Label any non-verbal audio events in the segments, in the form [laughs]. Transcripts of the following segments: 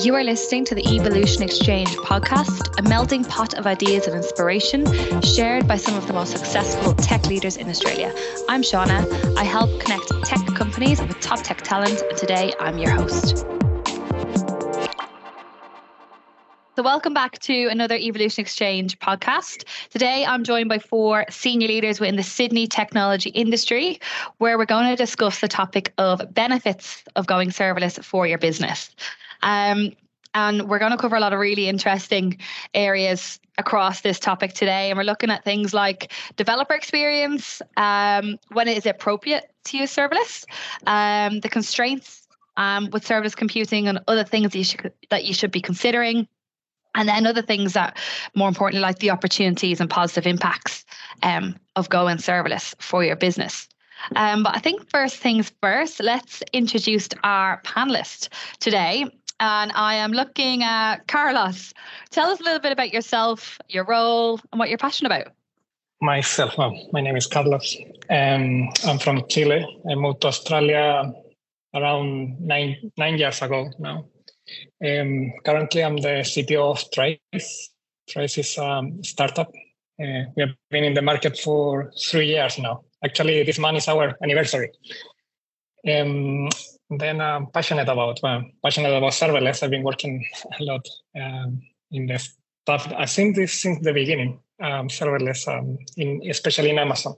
You are listening to the Evolution Exchange podcast, a melting pot of ideas and inspiration shared by some of the most successful tech leaders in Australia. I'm Shauna. I help connect tech companies with top tech talent, and today I'm your host. So, welcome back to another Evolution Exchange podcast. Today, I'm joined by four senior leaders within the Sydney technology industry, where we're going to discuss the topic of benefits of going serverless for your business. Um, and we're going to cover a lot of really interesting areas across this topic today. And we're looking at things like developer experience, um, when it is appropriate to use serverless, um, the constraints um, with serverless computing, and other things that you should, that you should be considering. And then other things that more importantly like the opportunities and positive impacts um, of going serverless for your business. Um, but i think first things first let's introduce our panelist today and i am looking at carlos tell us a little bit about yourself your role and what you're passionate about myself well, my name is carlos um, i'm from chile i moved to australia around nine nine years ago now um, currently, I'm the CTO of Trace. Trace is a startup. Uh, we have been in the market for three years now. Actually, this month is our anniversary. Um, then I'm passionate about well, passionate about serverless. I've been working a lot um, in this stuff. I think this since the beginning, um, serverless, um, in especially in Amazon.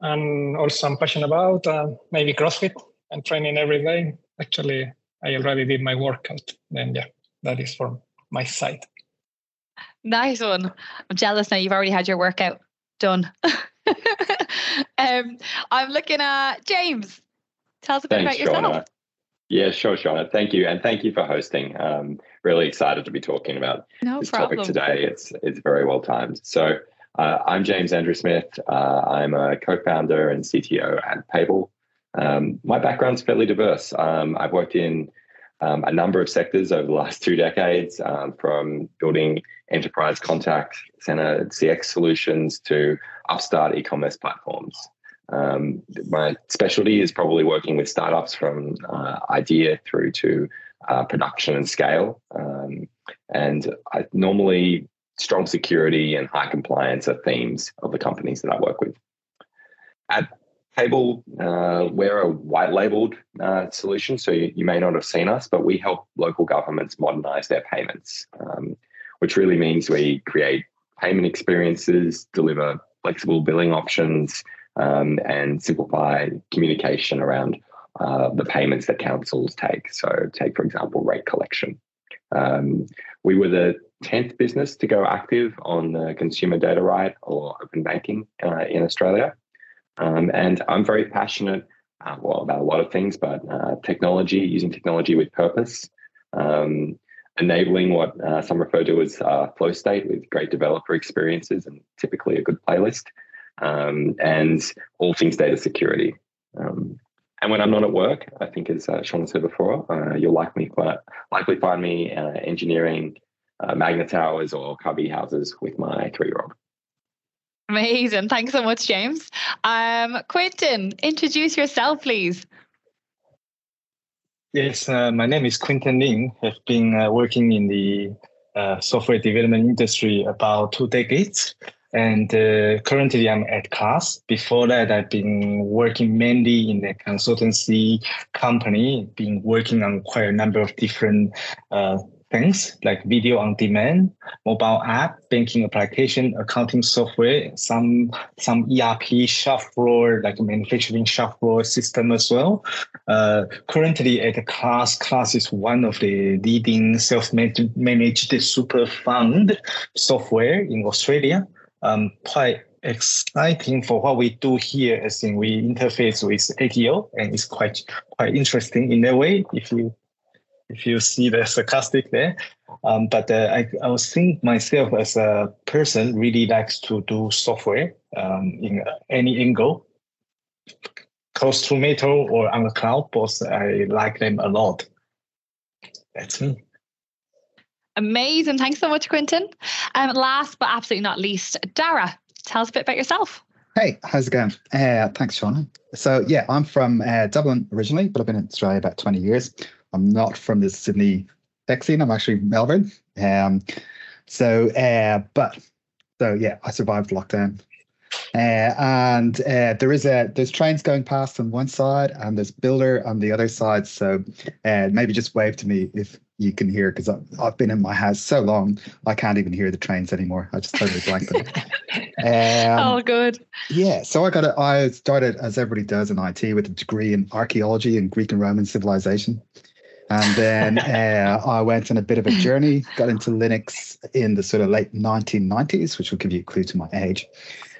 And also, I'm passionate about uh, maybe CrossFit and training every day. Actually, I already did my workout. Then yeah, that is from my side. Nice one. I'm jealous now. You've already had your workout done. [laughs] um, I'm looking at James. Tell us a bit Thanks, about yourself. Shauna. Yeah, sure, Shauna. Thank you, and thank you for hosting. Um, really excited to be talking about no this problem. topic today. It's it's very well timed. So, uh, I'm James Andrew Smith. Uh, I'm a co-founder and CTO at Payble. Um, my background's fairly diverse. Um, I've worked in um, a number of sectors over the last two decades, um, from building enterprise contact center CX solutions to upstart e-commerce platforms. Um, my specialty is probably working with startups from uh, idea through to uh, production and scale. Um, and I, normally, strong security and high compliance are themes of the companies that I work with. At Payble, uh, we're a white labeled uh, solution, so you, you, may not have seen us, but we help local governments modernize their payments, um, which really means we create payment experiences, deliver flexible billing options, um, and simplify communication around uh, the payments that councils take. So, take, for example, rate collection. Um, we were the 10th business to go active on the consumer data right or open banking uh, in Australia. Um, and I'm very passionate, uh, well, about a lot of things, but uh, technology, using technology with purpose, um, enabling what uh, some refer to as uh, flow state with great developer experiences and typically a good playlist, um, and all things data security. Um, and when I'm not at work, I think as uh, Sean said before, uh, you'll likely, likely find me engineering magnet towers or cubby houses with my three-year-old. Amazing. Thanks so much, James. Um, Quentin, introduce yourself, please. Yes, uh, my name is Quentin Ling. I've been uh, working in the uh, software development industry about two decades. And uh, currently I'm at Class. Before that, I've been working mainly in a consultancy company, been working on quite a number of different uh, things like video on demand, mobile app, banking application, accounting software, some some ERP shop floor, like manufacturing shop floor system as well. Uh, currently at the Class, Class is one of the leading self-managed super fund software in Australia. Um, quite exciting for what we do here as in we interface with ATO and it's quite quite interesting in a way if you if you see the sarcastic there. Um, but uh, I, I was think myself as a person really likes to do software um, in any angle, close to metal or on the cloud. Both I like them a lot. That's me. Amazing. Thanks so much, Quentin. Um, last but absolutely not least, Daragh, tell us a bit about yourself. Hey, how's it going? Uh, thanks, Shauna. So, yeah, I'm from uh, Dublin originally, but I've been in Australia about 20 years. I'm not from the Sydney sexy. I'm actually Melbourne. Um, so, uh, but so yeah, I survived lockdown. Uh, and uh, there is a there's trains going past on one side and there's builder on the other side. So uh, maybe just wave to me if you can hear because I've been in my house so long I can't even hear the trains anymore. I just totally blank them. [laughs] Um, oh, good. Yeah, so I got it. I started as everybody does in IT with a degree in archaeology and Greek and Roman civilization. And then [laughs] uh, I went on a bit of a journey, got into Linux in the sort of late 1990s, which will give you a clue to my age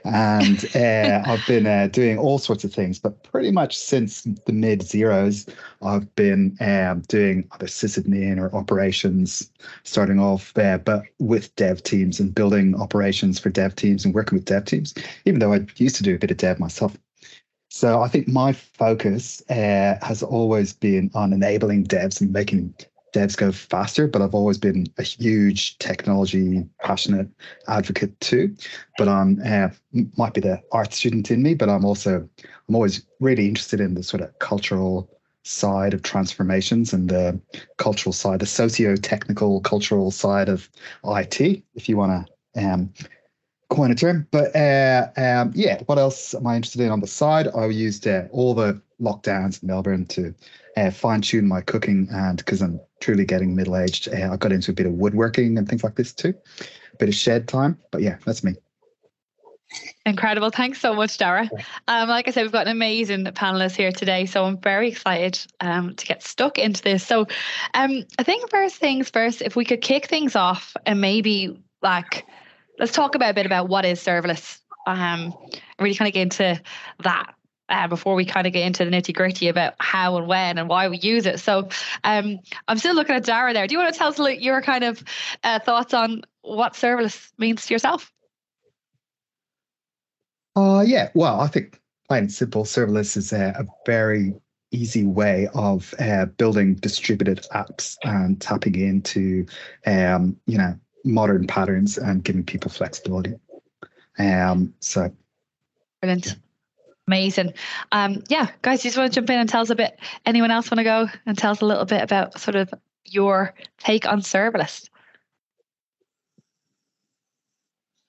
and uh, I've been uh, doing all sorts of things. But pretty much since the mid zeros, I've been um, doing either sysadmin or operations, starting off, uh, but with dev teams and building operations for dev teams and working with dev teams. Even though I used to do a bit of dev myself. So I think my focus uh, has always been on enabling devs and making devs go faster, but I've always been a huge technology passionate advocate too. But I'm uh, might be the art student in me, but I'm also I'm always really interested in the sort of cultural side of transformations and the cultural side, the socio-technical cultural side of IT, if you want to um, coin a term. But uh, um, yeah, what else am I interested in on the side? I used uh, all the lockdowns in Melbourne to uh, fine tune my cooking, and because I'm truly getting middle aged, uh, I got into a bit of woodworking and things like this too. A bit of shed time, but yeah, that's me. Incredible. Thanks so much, Daragh. Um, like I said, we've got an amazing panelist here today, so I'm very excited um, to get stuck into this. So, um, I think first things first, if we could kick things off and maybe like let's talk about a bit about what is serverless. Um, really kind of get into that uh, before we kind of get into the nitty gritty about how and when and why we use it. So um, I'm still looking at Daragh there. Do you want to tell us your kind of uh, thoughts on what serverless means to yourself? Uh, yeah, well, I think plain and simple, serverless is a, a very easy way of uh, building distributed apps and tapping into, um, you know, modern patterns and giving people flexibility. Um, so, brilliant. Amazing. Um, yeah, guys, you just want to jump in and tell us a bit. Anyone else want to go and tell us a little bit about sort of your take on serverless?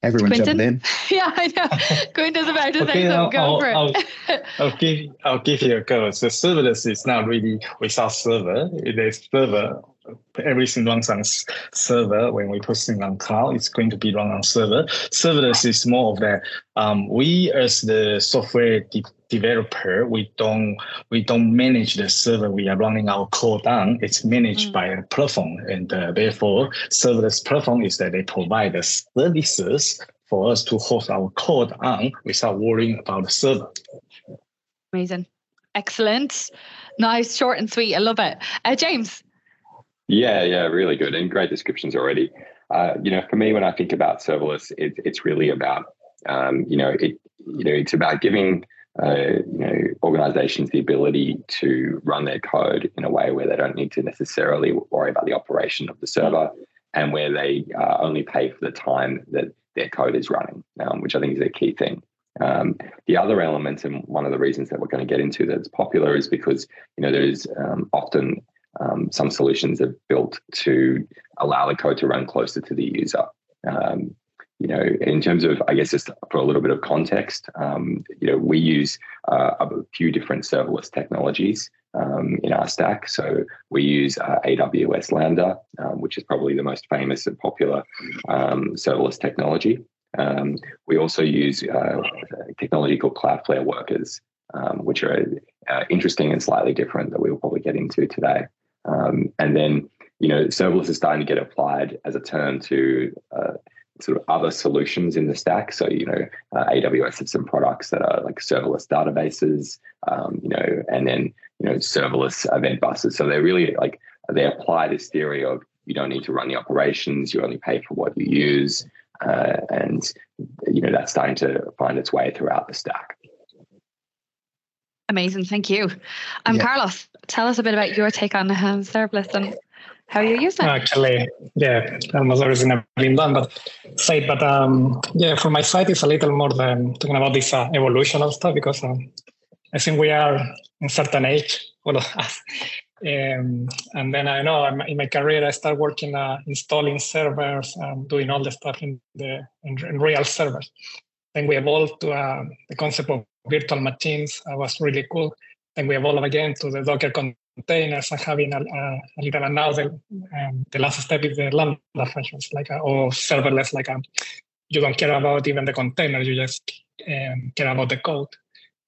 Everyone Quentin? jumping in. [laughs] yeah, I know. [laughs] Quentin's about to okay, say something. Go I'll, for I'll, it. I'll, give I'll give you a go. So serverless is not really without server. It is server everything runs on server. When we put things on cloud, it's going to be run on server. Serverless is more of that. Um, we as the software de- developer, we don't we don't manage the server. We are running our code on. It's managed mm. by a platform, and uh, therefore, serverless platform is that they provide the services for us to host our code on without worrying about the server. Amazing, excellent, nice, short and sweet. I love it. Uh, James. Yeah, yeah, really good and great descriptions already. Uh, you know, for me, when I think about serverless, it, it's really about, um, you know, it, you know, it's about giving, uh, you know, organizations the ability to run their code in a way where they don't need to necessarily worry about the operation of the server and where they uh, only pay for the time that their code is running, um, which I think is a key thing. Um, the other element, and one of the reasons that we're going to get into that's popular, is because you know there's um, often um, some solutions are built to allow the code to run closer to the user. Um, you know, in terms of, I guess, just for a little bit of context, um, you know, we use uh, a few different serverless technologies um, in our stack. So we use uh, AWS Lambda, um, which is probably the most famous and popular um, serverless technology. we also use uh, technology called Cloudflare Workers, which are uh, interesting and slightly different that we will probably get into today. Um, and then, you know, serverless is starting to get applied as a term to uh, sort of other solutions in the stack. So, you know, uh, AWS has some products that are like serverless databases, um, you know, and then, you know, serverless event buses. So they're really like, they apply this theory of you don't need to run the operations, you only pay for what you use. Uh, and, you know, that's starting to find its way throughout the stack. Amazing. Thank you. Um, yeah. Carlos, tell us a bit about your take on um, serverless and how you use it. Actually, yeah, almost everything has been done, but say, but um, yeah, from my side, it's a little more than talking about this uh, evolution of stuff because um, I think we are in certain age, [laughs] all of us, Um, and then I know in my career I started working uh, installing servers and doing all the stuff in the in, in real servers. Then we evolved to uh, the concept of virtual machines. That was really cool. Then we evolved again to the Docker containers and having a, a, a little. And now the um, the last step is the Lambda functions, like a, or serverless, like a, you don't care about even the container, you just um, care about the code.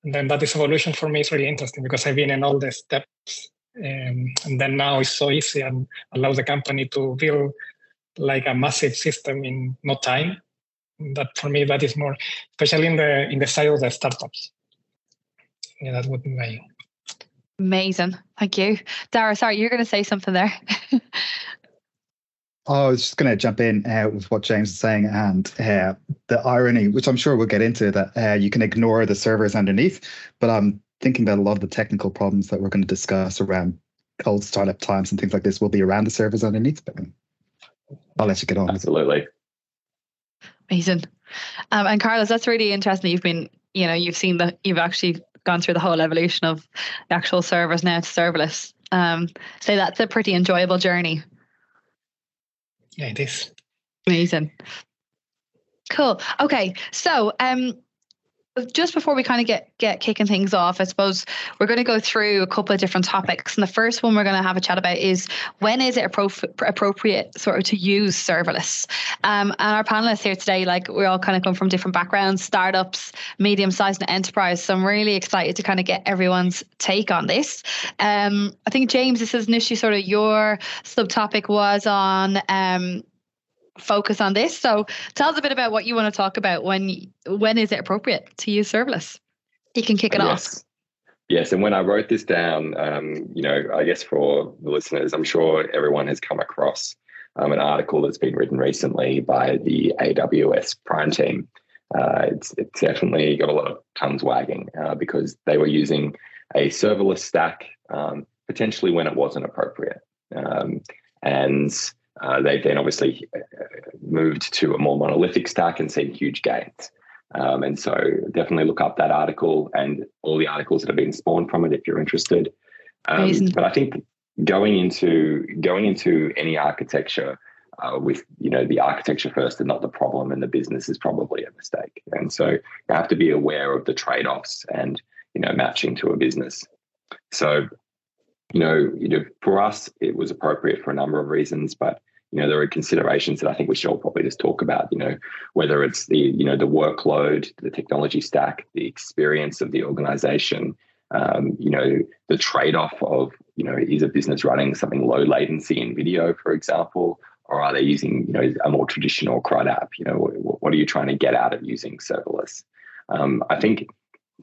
And then that is evolution for me is really interesting because I've been in all the steps um, and then now it's so easy and allows the company to build like a massive system in no time. That for me, that is more, especially in the in the side of the startups. Yeah, that would be my. Amazing, thank you, Daragh. Sorry, you're going to say something there. [laughs] I was just going to jump in uh, with what James is saying and uh, the irony, which I'm sure we'll get into, that uh, you can ignore the servers underneath. But I'm thinking that a lot of the technical problems that we're going to discuss around cold startup times and things like this will be around the servers underneath. But I'll let you get on. Absolutely. Amazing. Um, and Carlos, that's really interesting. You've been, you know, you've seen that you've actually gone through the whole evolution of the actual servers now to serverless. Um, so that's a pretty enjoyable journey. Yeah, it is. Amazing. Cool. Okay. So, um, just before we kind of get get kicking things off, I suppose we're going to go through a couple of different topics. And the first one we're going to have a chat about is when is it appro- appropriate sort of to use serverless? Um, and our panelists here today, like we all kind of come from different backgrounds, startups, medium sized, and enterprise. So I'm really excited to kind of get everyone's take on this. Um, I think James, this is initially sort of your subtopic was on. Um, focus on this. So tell us a bit about what you want to talk about when when is it appropriate to use serverless? You can kick it yes. off. Yes, and when I wrote this down, um, you know, I guess for the listeners, I'm sure everyone has come across um, an article that's been written recently by the AWS Prime team. Uh, it's, it's definitely got a lot of tongues wagging uh, because they were using a serverless stack um, potentially when it wasn't appropriate. Um, and uh, they've then obviously uh, moved to a more monolithic stack and seen huge gains. Um, and so definitely look up that article and all the articles that have been spawned from it if you're interested. Um, but I think going into going into any architecture uh, with you know the architecture first and not the problem and the business is probably a mistake. And so you have to be aware of the trade offs and you know matching to a business. So you know, you know, for us, it was appropriate for a number of reasons, but you know, there are considerations that I think we should all probably just talk about. You know, whether it's the you know the workload, the technology stack, the experience of the organization. Um, you know, the trade-off of you know, is a business running something low latency in video, for example, or are they using you know a more traditional CRUD app? You know, what, what are you trying to get out of using serverless? Um, I think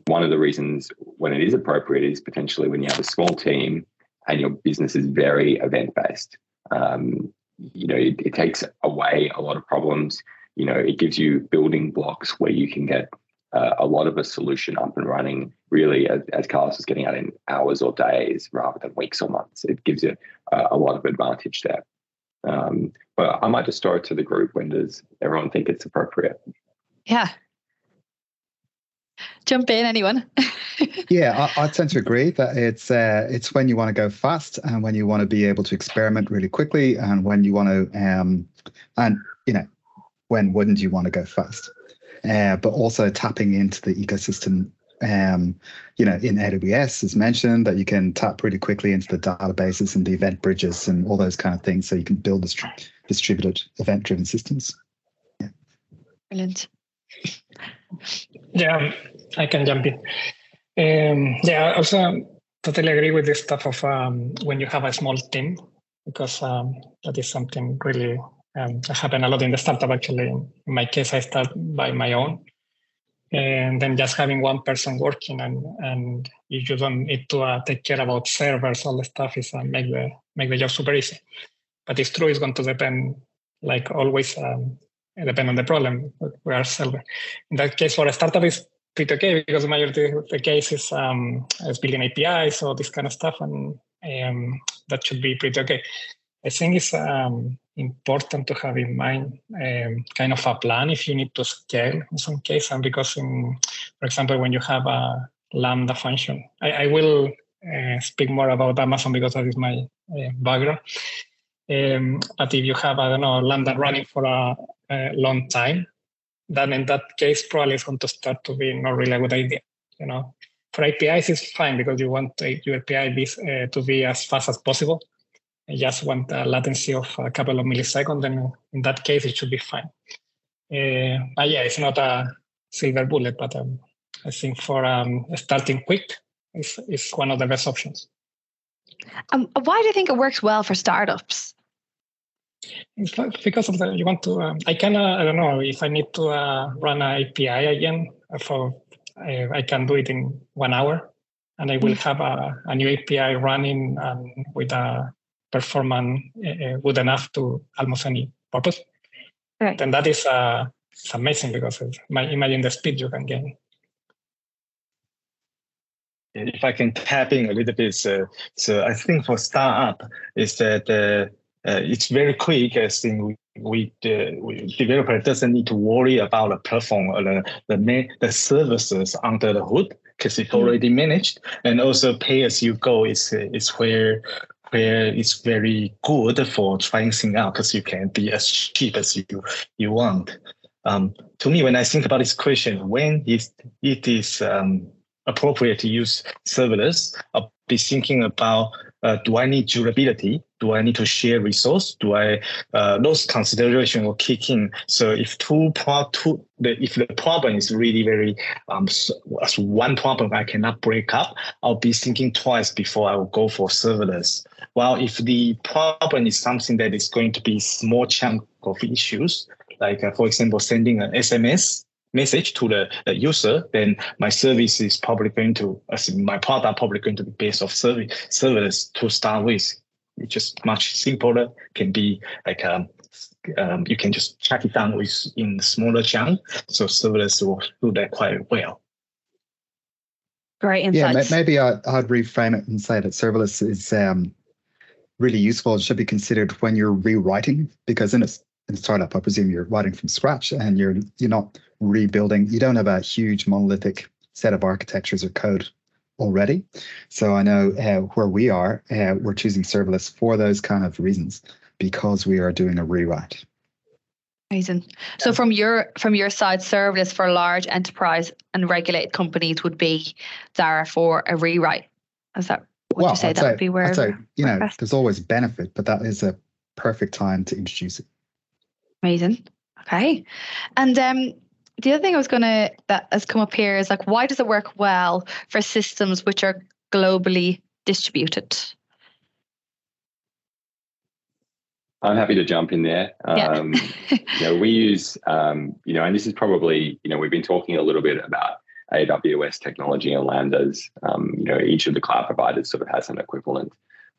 one of the reasons when it is appropriate is potentially when you have a small team and your business is very event based. Um, you know, it, it, takes away a lot of problems. You know, it gives you building blocks where you can get uh, a lot of a solution up and running, really, as, as Carlos is getting out in hours or days rather than weeks or months. It gives you uh, a lot of advantage there. Um, but I might just throw it to the group. When does everyone think it's appropriate? Yeah. Jump in, anyone? [laughs] yeah, I, I, tend to agree that it's uh, it's when you want to go fast and when you want to be able to experiment really quickly and when you want to um, and you know when wouldn't you want to go fast, uh, but also tapping into the ecosystem. Um, you know, in AWS, as mentioned, that you can tap really quickly into the databases and the event bridges and all those kind of things, so you can build distri- distributed event-driven systems. Yeah. Brilliant. Yeah, I can jump in. Um, yeah, I also totally agree with this stuff of um, when you have a small team, because um, that is something really um, happened a lot in the startup. Actually, in my case, I start by my own, and then just having one person working, and and you don't need to uh, take care about servers, all the stuff is uh, make the make the job super easy. But it's true, it's going to depend, like always, um, depend on the problem we are solving. In that case, for a startup, is pretty okay because the majority of the cases um, is building APIs or this kind of stuff, and um, that should be pretty okay. I think it's um, important to have in mind um, kind of a plan if you need to scale in some case, and because, in, for example, when you have a lambda function, I, I will uh, speak more about Amazon because that is my uh, background. Um, but if you have, I don't know, Lambda running for a, a, long time, then in that case, probably going to start to be not really a good idea. You know, for APIs, it's fine because you want your API be, uh, to be as fast as possible. You just want a latency of a couple of milliseconds, then in that case, it should be fine. Uh, but yeah, it's not a silver bullet, but um, I think for um, starting quick is, is one of the best options. Um, why do you think it works well for startups? It's like because of that, you want to. Um, I can uh, I don't know if I need to uh, run an API again for uh, I can do it in one hour, and I will mm. have a, a new API running um, with a performance uh, good enough to almost any purpose. Right. And that is uh, it's amazing because imagine the speed you can gain if I can tap in a little bit, so, so I think for startup is that uh, uh, it's very quick. I think we, we, uh, we developer doesn't need to worry about the platform or the the, the services under the hood because it's already mm-hmm. managed, and also pay as you go is is where where it's very good for trying things out because you can be as cheap as you you want. Um, to me, when I think about this question, when is it is um, appropriate to use serverless, I'll be thinking about uh, do I need durability? Do I need to share resource? Do I uh, those consideration will kick in? So if two pro two the, if the problem is really very um so, as one problem I cannot break up, I'll be thinking twice before I will go for serverless. While if the problem is something that is going to be small chunk of issues, like uh, for example sending an SMS message to the, the, user, then my service is probably going to, my product probably going to be based off service servers to start with. It's just much simpler. Can be like um, um, you can just track it down with in smaller chunk. So serverless will do that quite well. Great insights. Yeah, maybe I, I'd reframe it and say that serverless is um, really useful. It should be considered when you're rewriting because in a, in a startup, I presume you're writing from scratch and you're you're not rebuilding. You don't have a huge monolithic set of architectures or code already. So I know uh, where we are, uh, we're choosing serverless for those kind of reasons because we are doing a rewrite. Amazing. So from your from your side, serverless for large enterprise and regulated companies would be there for a rewrite. Is that would well, you say I'd that say, would be where? I'd say, you know, best? there's always benefit, but that is a perfect time to introduce it. Amazing. Okay. And um, the other thing I was going to that has come up here is like, why does it work well for systems which are globally distributed? I'm happy to jump in there. Yeah. Um, [laughs] you know, we use, um, you know, and this is probably, you know, we've been talking a little bit about AWS technology and Lambdas. Um, you know, each of the cloud providers sort of has an equivalent.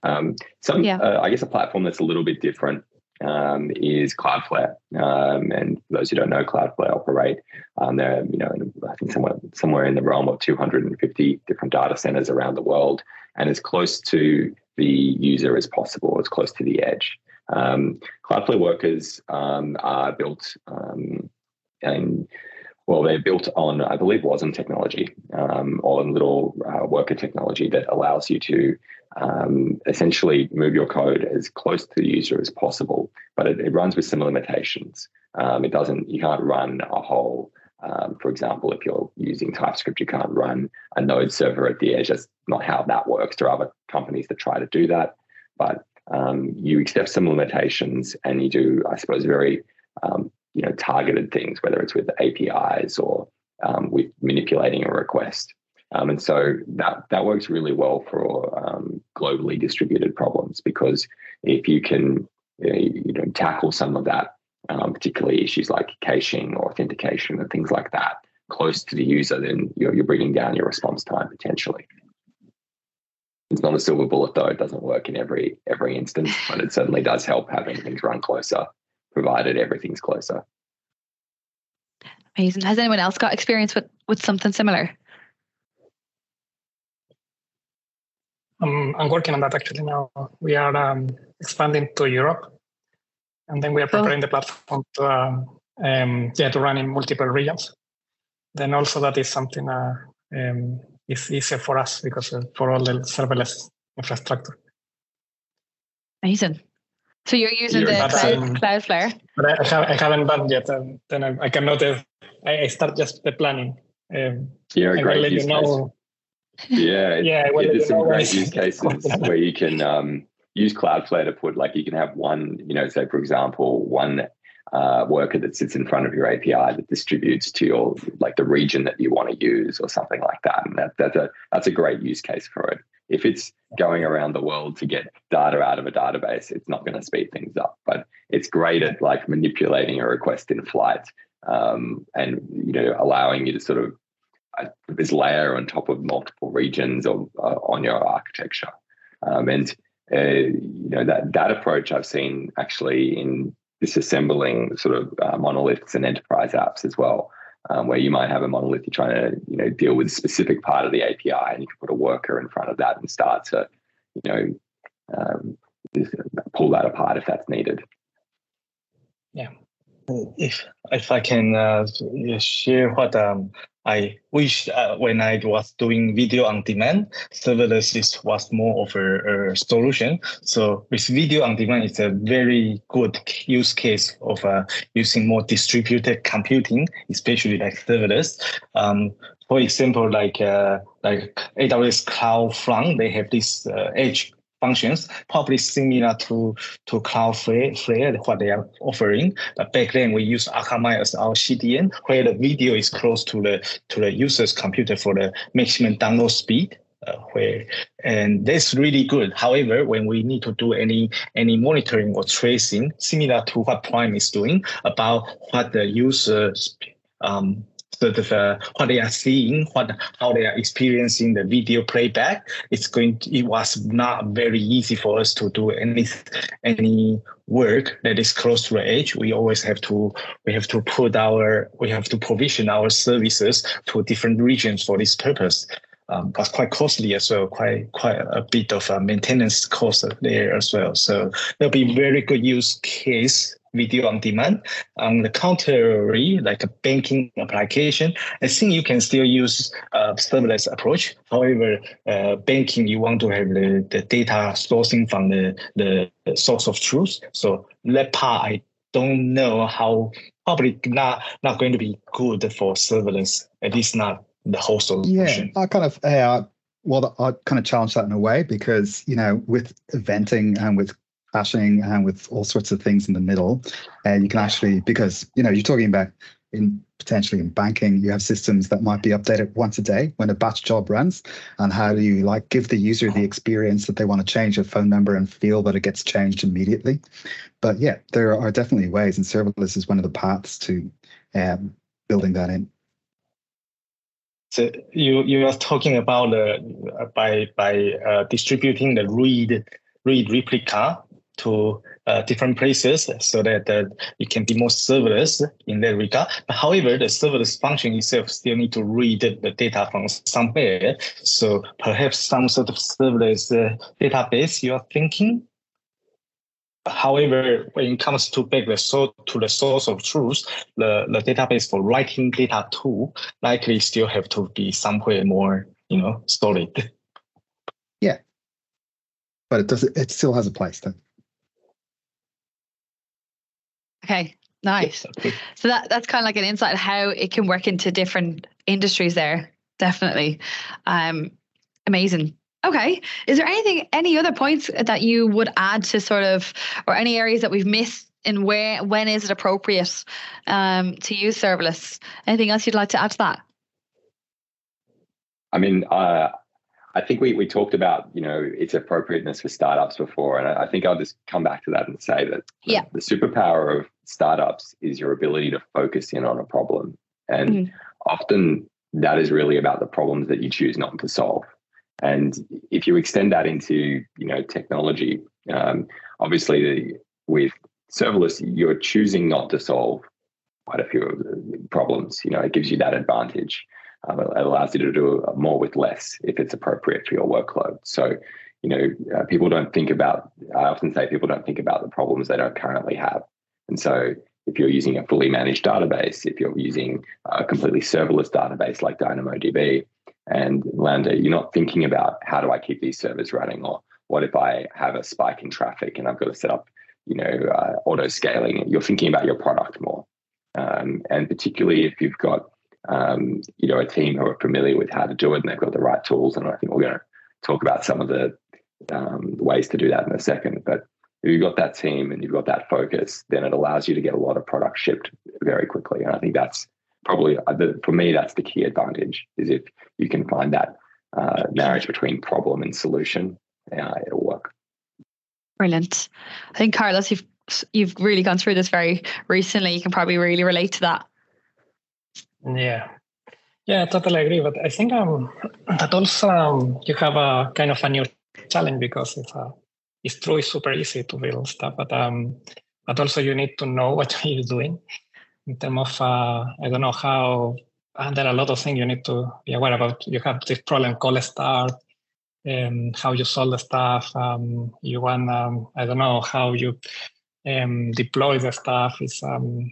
Um, some, yeah. uh, I guess, a platform that's a little bit different um, is Cloudflare. Um, and those who don't know, Cloudflare operate. Um, they're, you know, I think somewhere somewhere in the realm of 250 different data centers around the world, and as close to the user as possible, as close to the edge. Um, Cloudflare workers um, are built um, and well, they're built on, I believe, Wasm technology um, or on little uh, worker technology that allows you to um, essentially move your code as close to the user as possible, but it, it runs with some limitations. Um, it doesn't, you can't run a whole, um, for example, if you're using TypeScript, you can't run a node server at the edge. That's not how that works. There are other companies that try to do that, but um, you accept some limitations and you do, I suppose, very um, you know targeted things, whether it's with APIs or um, with manipulating a request. Um, and so that that works really well for um, globally distributed problems because if you can you know tackle some of that, um, particularly issues like caching or authentication and things like that, close to the user, then you're, you're bringing down your response time potentially. It's not a silver bullet though; it doesn't work in every every instance, but it certainly does help having things run closer, provided everything's closer. Amazing. Has anyone else got experience with with something similar? Um, I'm working on that actually now. We are um, expanding to Europe, and then we are preparing the platform to um, um, yeah to run in multiple regions. Then also that is something uh, um, it's easier for us because for all the serverless infrastructure. Amazing. So you're using you're the Cloud, Cloudflare? But I, have, I haven't done yet. Um, then I, I cannot. Uh, I start just the planning. Um, you're a great use you know, Yeah, [laughs] yeah. yeah there's some great use cases [laughs] where you can um, use Cloudflare to put like you can have one, you know, say for example, one uh, worker that sits in front of your API that distributes to your like the region that you want to use or something like that. And that, that's a that's a great use case for it. If it's going around the world to get data out of a database, it's not going to speed things up. But it's great at like manipulating a request in flight um, and you know allowing you to sort of uh, this layer on top of multiple regions or uh, on your architecture. Um, and uh, you know that that approach I've seen actually in disassembling sort of uh, monoliths and enterprise apps as well, um, where you might have a monolith you're trying to you know deal with a specific part of the API, and you can put a worker in front of that and start to you know um, pull that apart if that's needed. Yeah, if if I can uh, share what um, I wish uh, when I was doing video on demand, serverless was more of a, a, solution. So with video on demand, it's a very good use case of uh, using more distributed computing, especially like serverless. Um, for example, like uh, like AWS CloudFront, they have this uh, edge functions, probably similar to, to Cloudflare, what they are offering. But back then we use Akamai as our CDN, where the video is close to the to the user's computer for the maximum download speed. Uh, where and that's really good. However, when we need to do any any monitoring or tracing, similar to what Prime is doing about what the users um, sort of uh, what they are seeing, what how they are experiencing the video playback. It's going. To, it was not very easy for us to do any any work that is close to the edge. We always have to we have to put our we have to provision our services to different regions for this purpose. Um, but quite costly as well, quite quite a bit of a maintenance cost there as well. So there'll be very good use case video on demand. On the contrary, like a banking application, I think you can still use a serverless approach. However, uh, banking, you want to have the, the data sourcing from the, the source of truth. So that part, I don't know how probably not not going to be good for serverless, at least not the whole solution. Yeah, I kind of uh, well, I kind of challenge that in a way because you know with eventing and with hashing and with all sorts of things in the middle. And you can actually, because, you know, you're talking about in potentially in banking, you have systems that might be updated once a day when a batch job runs. And how do you like give the user the experience that they want to change a phone number and feel that it gets changed immediately? But yeah, there are definitely ways, and serverless is one of the paths to um, building that in. So you you are talking about uh, by by uh, distributing the read read replica to uh, different places so that uh, it can be more serverless in that regard. But however, the serverless function itself still need to read the data from somewhere. So perhaps some sort of serverless uh, database you are thinking. However, when it comes to back the so to the source of truth, the, the database for writing data to likely still have to be somewhere more, you know, solid. Yeah. But it does it still has a place though. Okay, nice. So that that's kind of like an insight how it can work into different industries there. Definitely. Um amazing. Okay. Is there anything any other points that you would add to sort of or any areas that we've missed and where when is it appropriate um to use serverless? Anything else you'd like to add to that? I mean, uh, I think we, we talked about, you know, its appropriateness for startups before. And I, I think I'll just come back to that and say that yeah. the, the superpower of startups is your ability to focus in on a problem. And mm often that is really about the problems that you choose not to solve. And if you extend that into, you know, technology, um, obviously with serverless, you're choosing not to solve quite a few of the problems. You know, it gives you that advantage. Um, it allows you to do more with less if it's appropriate for your workload. So, you know, uh, people don't think about, I often say people don't think about the problems they don't currently have. And so, if you're using a fully managed database, if you're using a completely serverless database like DynamoDB, and Lambda, you're not thinking about how do I keep these servers running or what if I have a spike in traffic and I've got to set up, you know, uh, auto scaling. You're thinking about your product more, um, and particularly if you've got, um, you know, a team who are familiar with how to do it and they've got the right tools. And I think we're going to talk about some of the um, ways to do that in a second. But if you've got that team and you've got that focus, then it allows you to get a lot of product shipped very quickly. And I think that's probably uh, for me that's the key advantage is if you can find that uh, marriage between problem and solution, uh, it'll work. Brilliant. I think Carlos, you've you've really gone through this very recently. You can probably really relate to that. Yeah, yeah, I totally agree. But I think um, that also um, you have a kind of a new challenge because it's uh, it's true it's super easy to build stuff, but um, but also you need to know [laughs] what you're doing in terms of uh, I don't know how. And there are a lot of things you need to be aware about. You have this problem called start, um, how you solve the stuff. Um, you want um, I don't know how you um, deploy the stuff. Is um,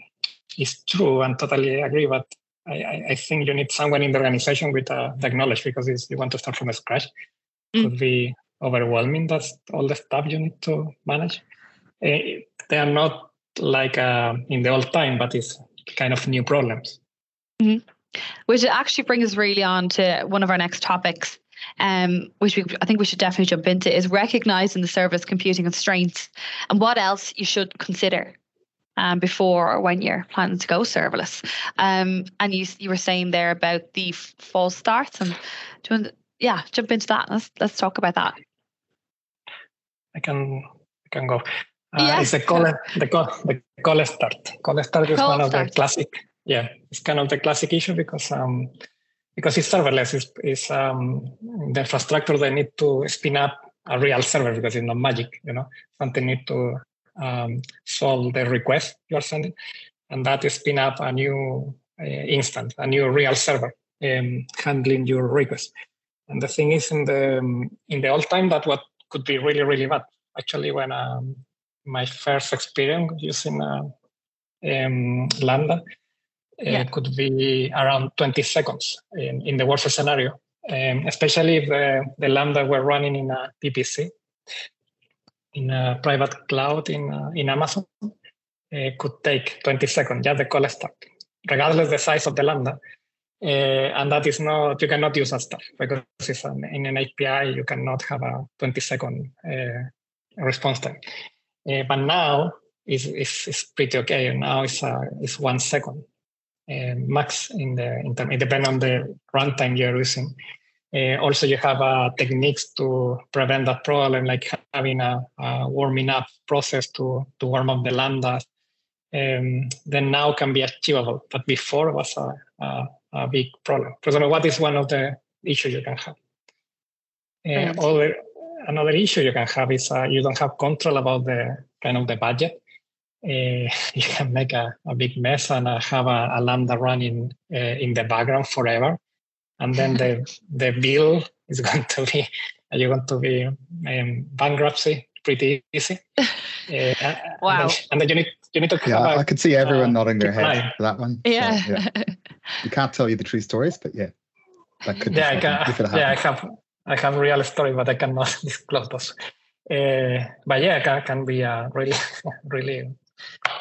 is true and totally agree, but I, I think you need someone in the organization with uh, the knowledge because you want to start from scratch. Mm. Could be overwhelming. That's all the stuff you need to manage. Uh, they are not like uh, in the old time, but it's kind of new problems. Mm-hmm. Which actually brings us really on to one of our next topics, um, which we, I think we should definitely jump into, is recognizing the service computing constraints and what else you should consider um, before or when you're planning to go serverless. Um, and you you were saying there about the false starts, and do you want to, yeah, jump into that. Let's let's talk about that. I can I can go. Uh, yes. It's the call, the call, the call start. Call start is call one start. of the classic. Yeah, it's kind of the classic issue because um, because it's serverless. It's, it's um, the infrastructure they need to spin up a real server because it's not magic. You know, something need to um, solve the request you are sending, and that is spin up a new uh, instance, a new real server um, handling your request. And the thing is, in the in the old time, that what could be really really bad. Actually, when um, my first experience using uh, um, Lambda. Uh, yeah. It could be around 20 seconds in, in the worst scenario, um, especially if the, the Lambda were running in a VPC, in a private cloud in, uh, in Amazon. It could take 20 seconds, just the cold start, regardless the size of the Lambda. Uh, and that is not, you cannot use that stuff because it's an, in an API, you cannot have a 20 second uh, response time. Uh, but now it's, it's, it's, pretty okay. Now it's, uh, it's one second uh, max in the in term, it depends on the runtime you're using. Uh, also, you have uh, techniques to prevent that problem, like having a, a, warming up process to, to warm up the lambda. Um, then now can be achievable, but before was a, a, a big problem. For example, what is one of the issues you can have? Uh, other, another issue you can have is uh, you don't have control about the kind of the budget. Uh, [laughs] you can make a, a big mess and uh, have a, a, lambda running uh, in the background forever, and then the the bill is [laughs] going to be you're going to be um, bankruptcy pretty easy. [laughs] Uh, wow! And then, and then, you need you need to. Yeah, I could see everyone nodding their head for that one. Yeah. So, yeah. [laughs] You can't tell you the true stories, but yeah, that could. Yeah, I can, yeah, I have I have real story, but I cannot disclose those. Uh, but yeah, can, can be a really, really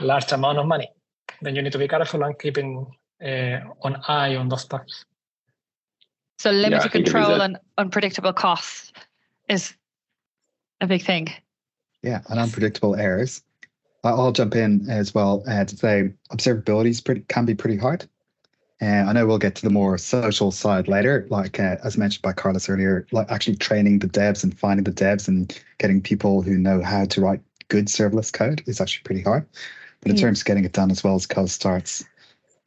large amount of money. Then you need to be careful and keeping uh, an eye on those stuff. So limited yeah, control and unpredictable costs is a big thing. Yeah, and unpredictable errors. I'll jump in as well uh, to say observability is pretty, can be pretty hard. And I know we'll get to the more social side later, like uh, as mentioned by Carlos earlier, like actually training the devs and finding the devs and getting people who know how to write good serverless code is actually pretty hard. But in mm. terms of getting it done as well as cold starts,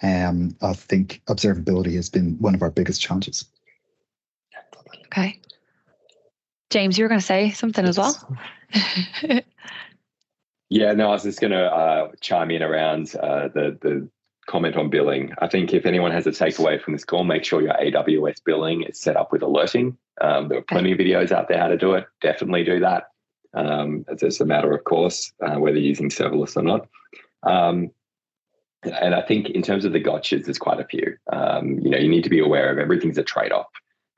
um, I think observability has been one of our biggest challenges. Okay. James, you were going to say something as well. [laughs] yeah, no, I was just going to uh, chime in around uh, the the comment on billing. I think if anyone has a takeaway from this call, make sure your AWS billing is set up with alerting. Um, there are plenty of videos out there how to do it. Definitely do that. Um, it's just a matter of course, uh, whether you're using serverless or not. Um, and I think in terms of the gotchas, there's quite a few. Um, you know, you need to be aware of everything's a trade-off.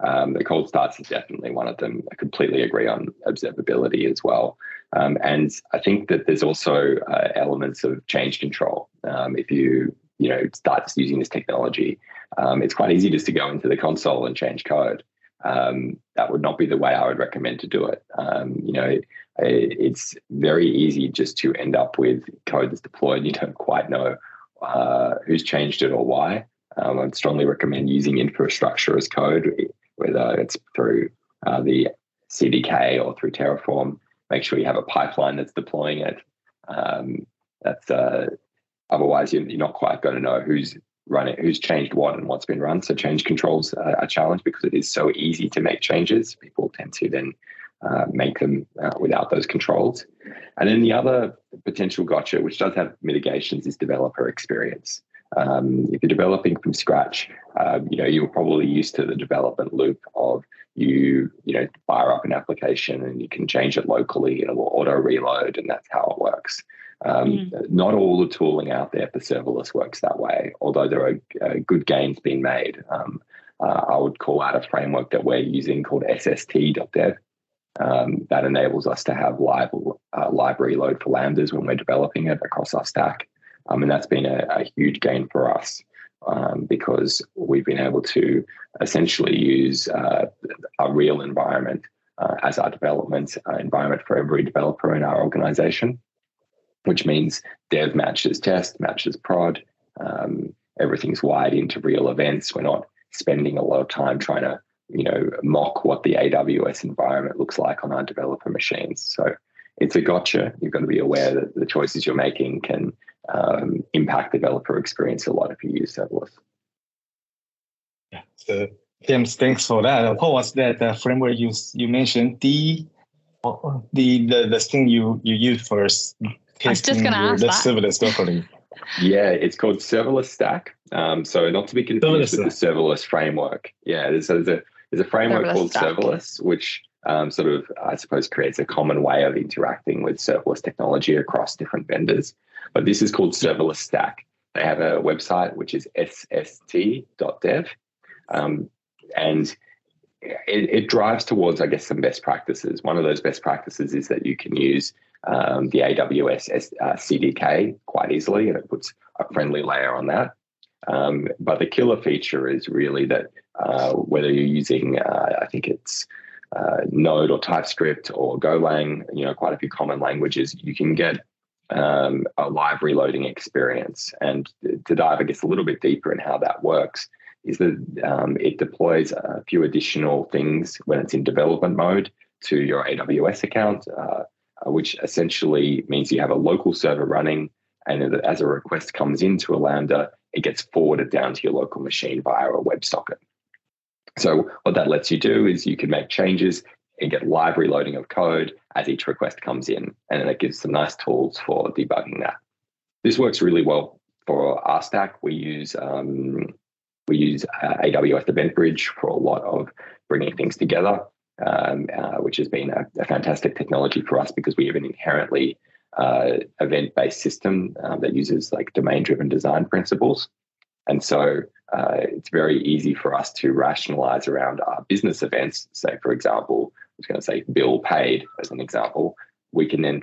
Um, the cold starts is definitely one of them. I completely agree on observability as well. Um, and I think that there's also uh, elements of change control. Um, if you you know start using this technology, um, it's quite easy just to go into the console and change code. Um, that would not be the way I would recommend to do it. Um, you know, it, it's very easy just to end up with code that's deployed and you don't quite know uh, who's changed it or why. I'd strongly recommend using infrastructure as code, whether it's through uh, the CDK or through Terraform. Make sure you have a pipeline that's deploying it. Um, that's uh, otherwise you're, you're, not quite going to know who's running, who's changed what, and what's been run. So change controls are a challenge because it is so easy to make changes. People tend to then uh, make them uh, without those controls. And then the other potential gotcha, which does have mitigations, is developer experience. Um, if you're developing from scratch, uh, you know you're probably used to the development loop of you you know fire up an application and you can change it locally and it will auto reload and that's how it works. Um, mm. Not all the tooling out there for serverless works that way, although there are uh, good gains being made. Um, uh, I would call out a framework that we're using called SST.dev. Um, that enables us to have live uh, library load for lambdas when we're developing it across our stack. Um, and that's been a, a, huge gain for us um, because we've been able to essentially use uh, a real environment uh, as our development uh, environment for every developer in our organization, which means dev matches test, matches prod. Um, everything's wired into real events. We're not spending a lot of time trying to you know, mock what the AWS environment looks like on our developer machines. So it's a gotcha. You've got to be aware that the choices you're making can um, impact developer experience a lot if you use serverless. Yeah. So James, thanks for that. What was that uh, framework you you mentioned? The the the, the thing you you use for I was just going to ask the that. serverless locally. Yeah, it's called serverless stack. Um, so not to be confused serverless with the serverless framework. Yeah, there's, there's a there's a framework serverless called stack. serverless, which um, sort of, I suppose, creates a common way of interacting with serverless technology across different vendors. But this is called serverless stack. They have a website which is sst.dev. Um, and it, it, drives towards, I guess, some best practices. One of those best practices is that you can use um, the AWS uh, CDK quite easily, and it puts a friendly layer on that. Um, but the killer feature is really that uh, whether you're using, uh, I think it's uh, Node or TypeScript or Golang, you know, quite a few common languages, you can get um, a live reloading experience. And to dive, I guess, a little bit deeper in how that works, is that um, it deploys a few additional things when it's in development mode to your AWS account, uh, which essentially means you have a local server running. And as a request comes into a Lambda, it gets forwarded down to your local machine via a WebSocket. So what that lets you do is you can make changes and get live reloading of code as each request comes in. And then it gives some nice tools for debugging that. This works really well for our stack. We use um, we use uh, AWS Event Bridge for a lot of bringing things together, um, uh, which has been a, a, fantastic technology for us because we have an inherently uh, event-based system um, that uses like domain-driven design principles. And so uh, it's very easy for us to rationalize around our business events. Say, for example, I was going to say bill paid as an example. We can then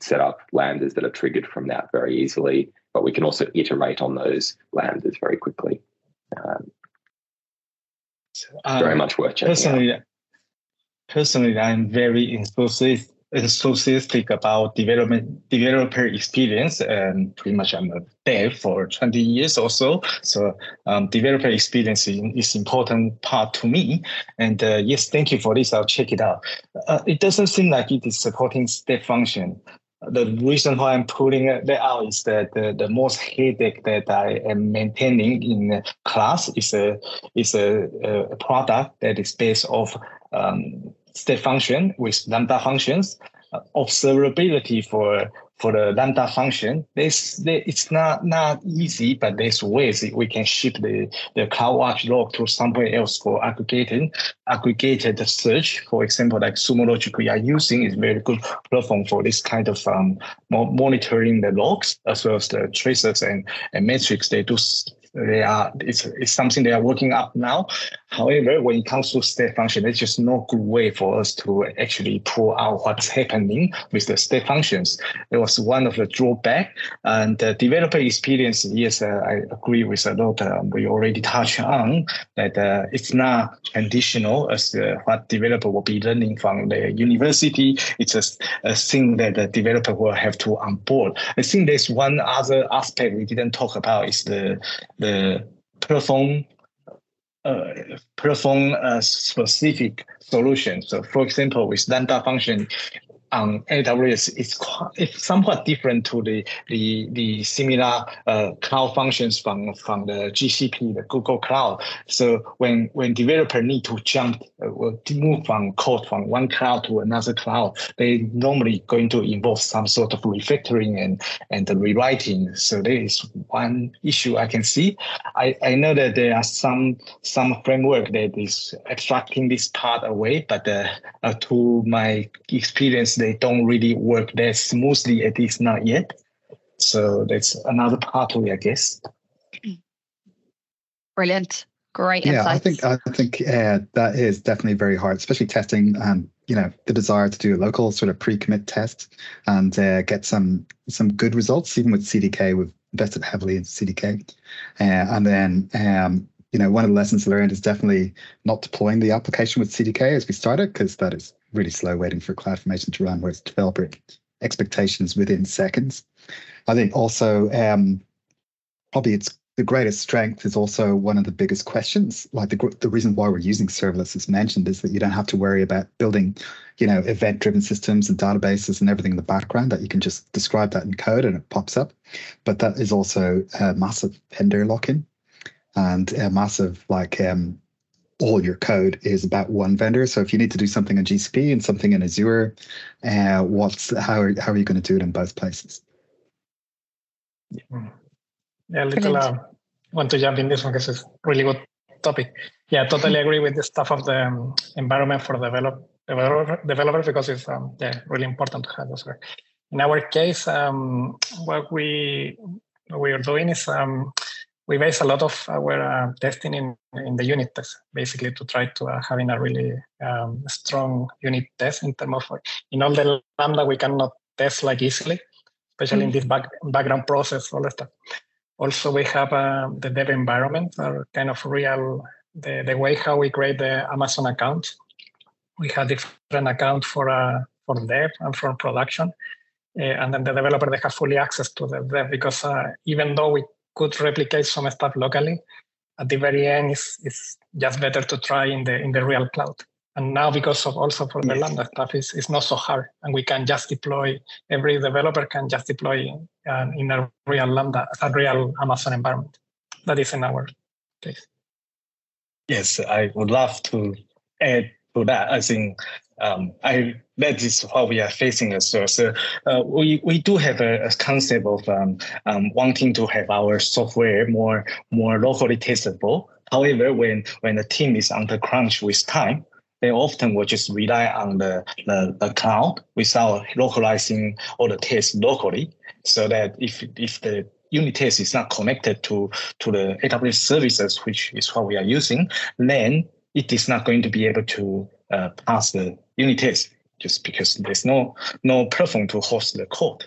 set up lambdas that are triggered from that very easily, but we can also iterate on those lambdas very quickly. Um, very um, much worth checking personally, out. Personally, I'm very enthusiastic enthusiastic about development developer experience and pretty much I'm a dev for 20 years or so. So um, developer experience is important part to me. And uh, yes, thank you for this. I'll check it out. Uh, it doesn't seem like it is supporting step function. The reason why I'm pulling that out is that the, the most headache that I am maintaining in class is a is a, a product that is based off um, step function with lambda functions, uh, observability for for the lambda function. There's there, it's not not easy, but there's ways we can ship the the CloudWatch log to somewhere else for aggregating aggregated search. For example, like Sumo Logic we are using is very good platform for this kind of um, monitoring the logs as well as the traces and, and metrics. They do they are it's, it's something they are working up now. However, when it comes to step function, there's just no good way for us to actually pull out what's happening with the step functions. It was one of the drawback. And the developer experience, yes, uh, I agree with a lot uh, we already touched on that uh, it's not traditional as uh, what developer will be learning from the university. It's a, a thing that the developer will have to onboard. I think there's one other aspect we didn't talk about is the the perform uh, perform a specific solution. So for example, with Lambda function, on AWS is quite, it's somewhat different to the the the similar uh, cloud functions from from the GCP, the Google Cloud. So when when developer need to jump uh, to move from code from one cloud to another cloud, they normally going to involve some sort of refactoring and and rewriting. So there is one issue I can see. I, I know that there are some some framework that is abstracting this part away, but uh, uh, to my experience they don't really work that smoothly, at least not yet. So that's another pathway, I guess. Brilliant. Great yeah, insights. I think I think uh, that is definitely very hard, especially testing and you know the desire to do a local sort of pre-commit test and uh, get some some good results. Even with CDK, we've invested heavily in CDK, uh, and then um, you know one of the lessons learned is definitely not deploying the application with CDK as we started because that is really slow waiting for CloudFormation to run, whereas developer expectations within seconds. I think also um, probably it's the greatest strength is also one of the biggest questions. Like the the reason why we're using serverless, as mentioned, is that you don't have to worry about building, you know, event-driven systems and databases and everything in the background. That you can just describe that in code and it pops up. But that is also a massive vendor lock-in and a massive like um, all your code is about one vendor. So if you need to do something in GCP and something in Azure, uh, what's how are, how are you going to do it in both places? Yeah, little uh, want to jump in this one because it's really good topic. Yeah, totally [laughs] agree with the stuff of the um, environment for develop, developer, developers because it's um, yeah really important to have those. In our case, um, what we what we are doing is um, we base a lot of our uh, testing in, in the unit test, basically to try to uh, having a really um, strong unit test in terms of in all the lambda we cannot test like easily, especially mm. in this back, background process, all that stuff. Also, we have uh, the dev environment, are kind of real the, the way how we create the Amazon account. We have different account for uh, for dev and for production. Uh, and then the developer they have fully access to the dev because uh, even though we could replicate some stuff locally, at the very end, it's, it's just better to try in the in the real cloud. And now, because of also for the Lambda stuff, is it's not so hard, and we can just deploy. Every developer can just deploy uh, in a real Lambda, a real Amazon environment. That is in our case. Yes, I would love to add to that. I think um, I that is what we are facing as well. So uh, we we do have a, a concept of um, um, wanting to have our software more more locally testable. However, when when the team is under crunch with time, they often will just rely on the, the, the cloud without localizing all the tests locally. So that if if the unit test is not connected to to the AWS services, which is what we are using, then it is not going to be able to uh, pass the unit test just because there's no no platform to host the code.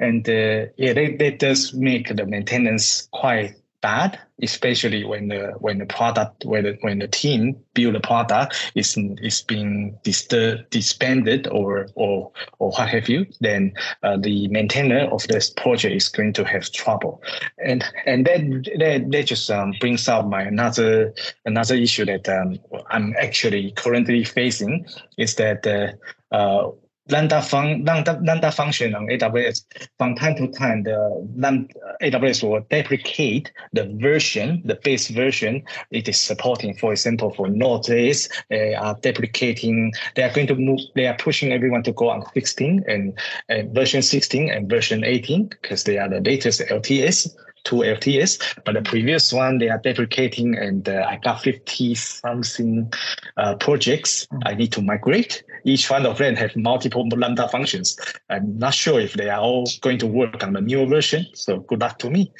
And uh, yeah, that, that does make the maintenance quite bad, especially when the when the product when the, when the team build a product is is being distur- disbanded or or or what have you, then uh, the maintainer of this project is going to have trouble, and and that that, that just um, brings up my another another issue that um, I'm actually currently facing is that uh, uh, Lambda, fun, Lambda, Lambda function on AWS, from time to time, the Lambda, AWS will deprecate the version, the base version it is supporting. For example, for Node.js, they are deprecating, they are going to move, they are pushing everyone to go on 16 and, and version 16 and version 18 because they are the latest LTS two LTS, but the previous one they are deprecating, and uh, I got 50 something uh, projects mm-hmm. I need to migrate. Each one of them have multiple Lambda functions. I'm not sure if they are all going to work on the newer version. So good luck to me.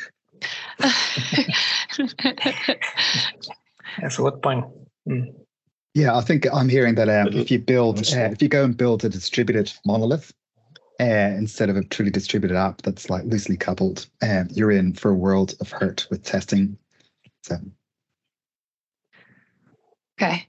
That's a good point. Mm. Yeah, I think I'm hearing that um, if you build, uh, if you go and build a distributed monolith uh, instead of a truly distributed app that's like loosely coupled, um, you're in for a world of hurt with testing. So. Okay.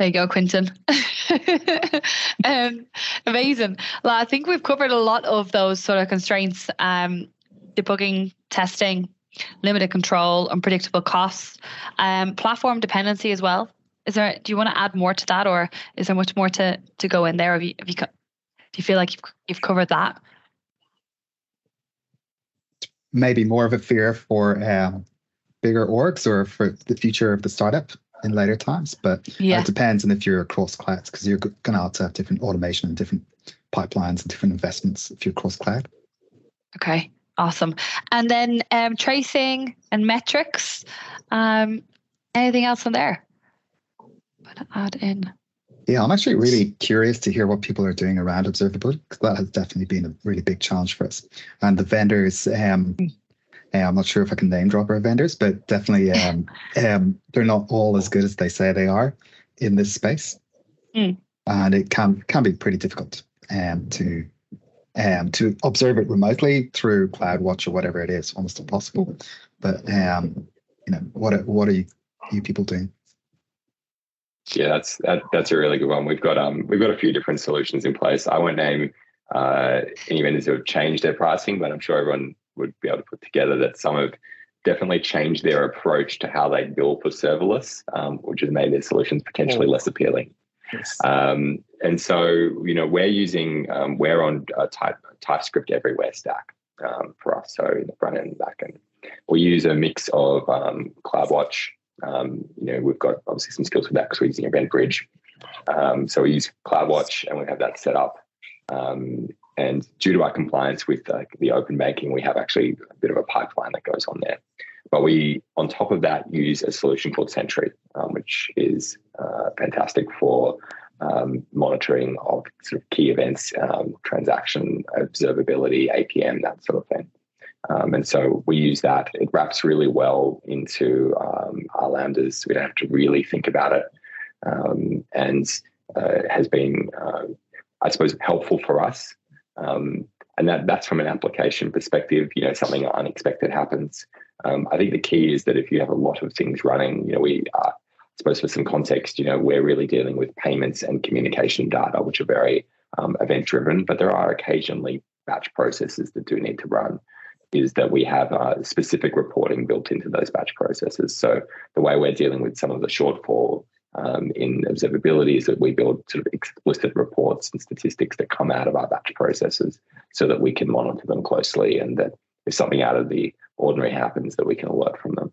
There you go, Quentin. [laughs] um, amazing. Well, I think we've covered a lot of those sort of constraints, um, debugging, testing, limited control, unpredictable costs, um, platform dependency as well. Is there? Do you want to add more to that, or is there much more to to go in there? Have you, have you do you feel like you've you've covered that? Maybe more of a fear for um, bigger orgs or for the future of the startup in later times, but yeah. it depends on if you're across clouds because you're going to have to have different automation and different pipelines and different investments if you're cross cloud. Okay. Awesome. And then um, tracing and metrics. Um, anything else on there? add in. Yeah, I'm actually really curious to hear what people are doing around observability because that has definitely been a really big challenge for us. And the vendors, um, I'm not sure if I can name drop our vendors, but definitely [laughs] um, um, they're not all as good as they say they are in this space, mm. and it can can be pretty difficult um, to um, to observe it remotely through CloudWatch or whatever it is, almost impossible. But um, you know, what what are you, you people doing? Yeah, that's that, that's a really good one. We've got um we've got a few different solutions in place. I won't name uh, any vendors who have changed their pricing, but I'm sure everyone would be able to put together that some have definitely changed their approach to how they bill for serverless, um, which has made their solutions potentially less appealing. Yes. Um, and so, you know, we're using, um, we're on a type, TypeScript everywhere stack um, for us. So in the front end and back end, we use a mix of um, CloudWatch. Um, you know, we've got obviously some skills with that because we're using EventBridge. Um, so we use CloudWatch and we have that set up. And due to our compliance with uh, the open banking, we have actually a bit of a pipeline that goes on there. But we, on top of that, use a solution called Sentry, um, which is uh, fantastic for um, monitoring of sort of key events, um, transaction observability, APM, that sort of thing. Um, and so we use that. It wraps really well into um, our lambdas. We don't have to really think about it, um, and uh, has been, uh, I suppose, helpful for us. And that that's from an application perspective. You know, something unexpected happens. Um, I think the key is that if you have a lot of things running, you know, we, uh, I suppose for some context, you know, we're really dealing with payments and communication data, which are very um, event driven, but there are occasionally batch processes that do need to run. Is that we have uh, specific reporting built into those batch processes. So the way we're dealing with some of the shortfall um, in observability is that we build sort of explicit reports and statistics that come out of our batch processes so that we can monitor them closely and that if something out of the ordinary happens that we can alert from them.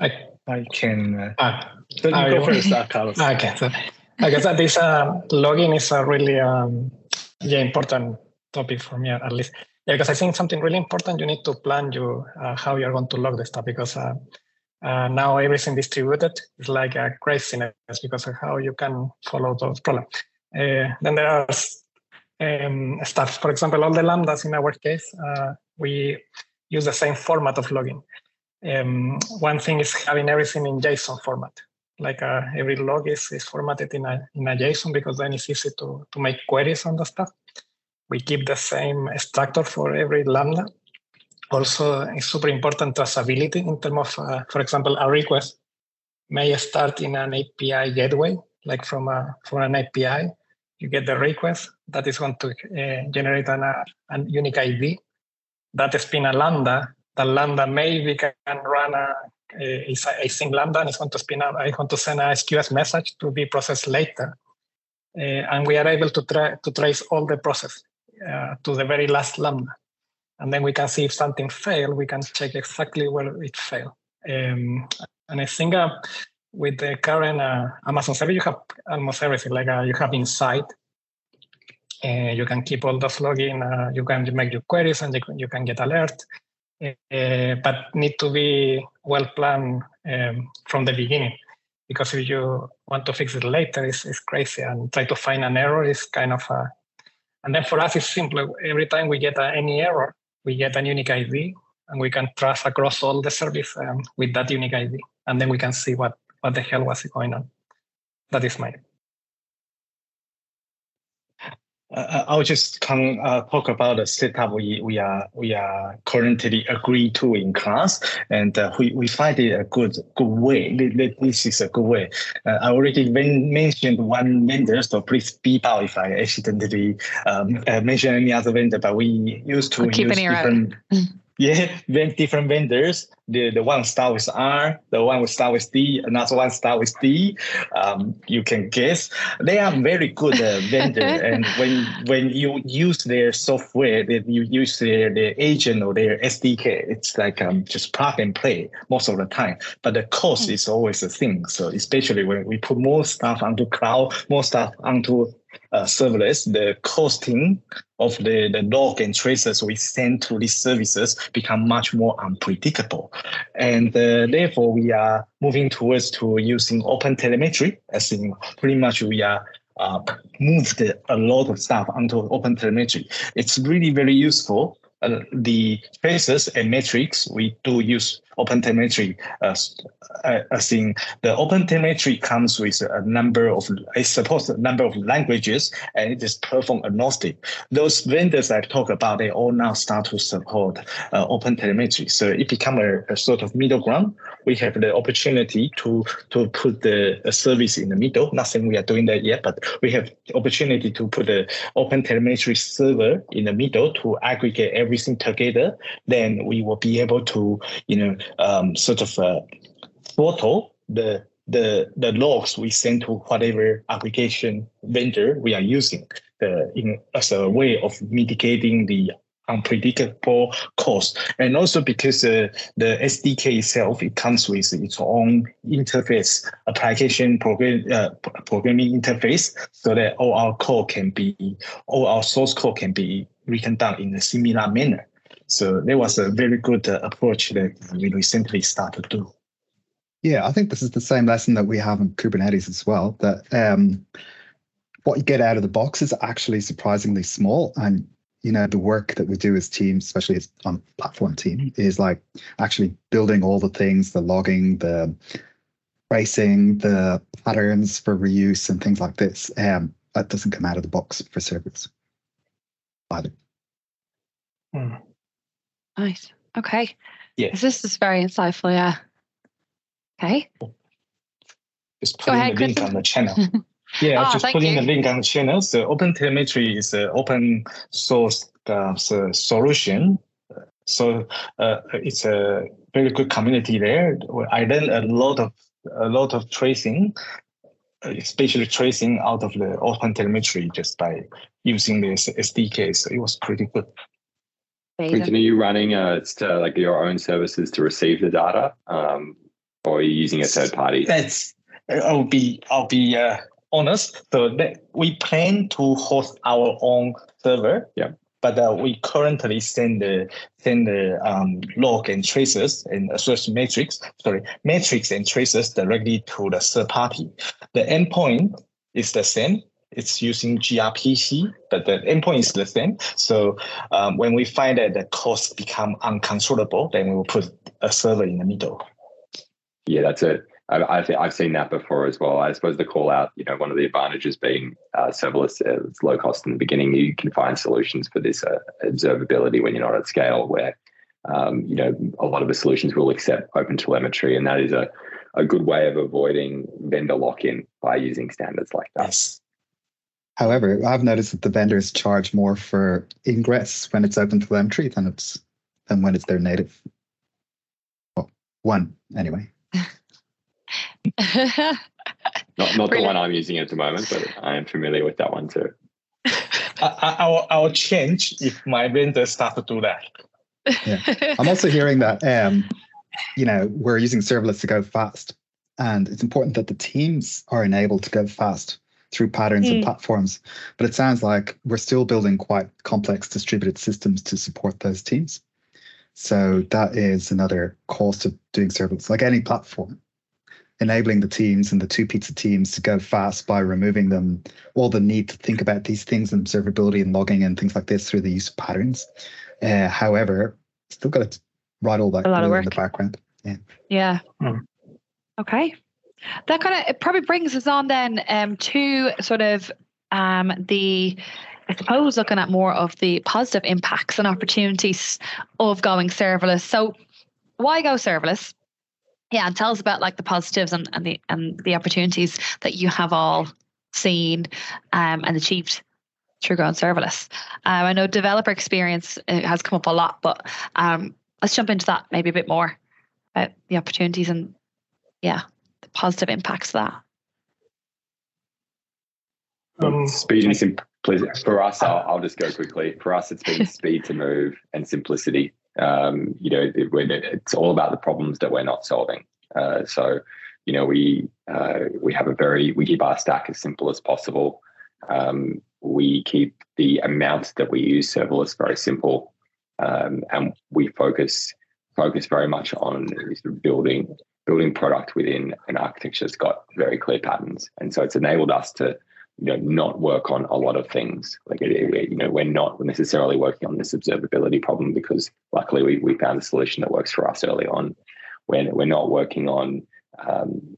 I, I can. Uh, ah, you go first, uh, Carlos. Okay, so I guess that this uh, logging is a really um, yeah important topic for me at least. Yeah, because I think something really important. You need to plan you uh, how you're going to log the stuff because uh, uh, now everything distributed is like a craziness because of how you can follow those problems. Uh, then there are um, stuff. For example, all the lambdas in our case, uh, we use the same format of logging. Um, one thing is having everything in JSON format. Like uh, every log is, is formatted in a, in a JSON because then it's easy to, to make queries on the stuff. We keep the same structure for every Lambda. Also, it's super important traceability in terms of, uh, for example, a request may start in an API gateway, like from, a, from an API. You get the request that is going to uh, generate an, uh, an unique ID that spin a lambda, the lambda maybe can run a, a, a async lambda and it's going to spin up, I want to send a SQS message to be processed later. Uh, and we are able to, try to trace all the process uh, to the very last lambda. And then we can see if something failed, we can check exactly where it failed. Um, and I think uh, with the current uh, Amazon service, you have almost everything. Like uh, you have Insight, uh, you can keep all those login. Uh, you can make your queries and you can, you can get alert, uh, but need to be well planned um, from the beginning. Because if you want to fix it later, it's, it's crazy. And try to find an error is kind of a. And then for us, it's simple. Every time we get any error, we get a unique ID. and we can trace across all the service um, with that unique ID, and then we can see what what the hell was going on. That is my uh, I'll just come uh, talk about the setup we we are we are currently agreed to in class, and uh, we we find it a good good way. This is a good way. Uh, I already mentioned one vendor, so please beep out if I accidentally um, uh, mention any other vendor. But we used to use different. [laughs] yeah, [laughs] different vendors. The the one start with R, the one will start with D, another one start with D. Um, you can guess. They are very good uh, [laughs] vendor, and when when you use their software, that you use their, their agent or their SDK, it's like um, just plug and play most of the time. But the cost mm. is always a thing. So especially when we put more stuff onto cloud, more stuff onto uh, serverless, the costing of the, the log and traces we send to these services become much more unpredictable. And uh, therefore, we are moving towards to using open telemetry, as in pretty much we are uh, moved a lot of stuff onto open telemetry. It's really very useful uh, the traces and metrics, we do use OpenTelemetry as, uh, as in the OpenTelemetry comes with a number of, it supports a number of languages and it is platform agnostic. Those vendors I talk about, they all now start to support uh, OpenTelemetry. So it become a, a, sort of middle ground. We have the opportunity to, to put the service in the middle. Nothing we are doing that yet, but we have opportunity to put the OpenTelemetry server in the middle to aggregate everything together. Then we will be able to, you know, um, sort of uh, photo the the the logs we send to whatever application vendor we are using. In as a way of mitigating the unpredictable cost. And also because uh, the sdk itself it comes with its own interface application program uh, programming interface so that all our code can be all our source code can be written down in a similar manner so that was a very good uh, approach that we recently started to. Yeah, I think this is the same lesson that we have in Kubernetes as well. That um, what you get out of the box is actually surprisingly small, and you know the work that we do as teams, especially as on platform team, is like actually building all the things, the logging, the tracing, the patterns for reuse, and things like this. Um, that doesn't come out of the box for servers either. Hmm. Nice. Okay. Yes. This is very insightful. Yeah. Okay. Just putting ahead, the link on the channel. [laughs] yeah, oh, just putting you. the link on the channel. So OpenTelemetry is an open source uh, solution. So uh, it's a very good community there. I learned a lot of a lot of tracing, especially tracing out of the OpenTelemetry just by using this SDK. So it was pretty good. Quentin, are you running uh, to, like your own services to receive the data, um, or are you using a third party? That's I'll be I'll be uh, honest. So that we plan to host our own server. Yeah. But uh, we currently send the send the um, log and traces and source metrics, sorry, metrics and traces directly to the third party. The endpoint is the same, it's using gRPC, but the endpoint is the same. So um, when we find that the costs become uncontrollable, then we will put a server in the middle. Yeah, that's it. I've, I've seen that before as well. I suppose the call out, you know, one of the advantages being uh, serverless, uh, it's low cost in the beginning. You can find solutions for this uh, observability when you're not at scale, where um, you know a lot of the solutions will accept open telemetry, and that is a a good way of avoiding vendor lock in by using standards like that. Yes. However, I've noticed that the vendors charge more for ingress when it's open telemetry than it's than when it's their native. Well, one anyway. [laughs] not not the one I'm using at the moment, but I am familiar with that one too. I, I'll, I'll change if my vendor start to do that. Yeah. I'm also hearing that um, you know we're using serverless to go fast, and it's important that the teams are enabled to go fast through patterns mm. and hmm. platforms. But it sounds like we're still building quite complex distributed systems to support those teams. So that is another cost of doing serverless, like any platform. Enabling the teams and the two pizza teams to go fast by removing them all the need to think about these things and observability and logging and things like this through the use of patterns. Uh, however, still got to write all that a lot of work in the background. Yeah. Yeah. Mm. Okay. That kind of it probably brings us on then um, to sort of um, the I suppose looking at more of the positive impacts and opportunities of going serverless. So why go serverless? Yeah, and tell us about like the positives and, and the and the opportunities that you have all seen um, and achieved through going serverless. Um, I know developer experience uh, has come up a lot, but um, let's jump into that maybe a bit more about the opportunities and yeah, positive impacts of that. Um, speed and simplicity. For us, I'll, I'll, just go quickly. For us, it's been [laughs] speed to move and simplicity. Um, you know, it, it's all about the problems that we're not solving. Uh, so, you know, we uh, we have a very we keep our stack as simple as possible. Um, we keep the amount that we use serverless very simple, um, and we focus focus very much on building building product within an architecture that's got very clear patterns, and so it's enabled us to you know not work on a lot of things. Like you know we're not necessarily working on this observability problem because luckily we, we found a solution that works for us early on. When we're not working on um,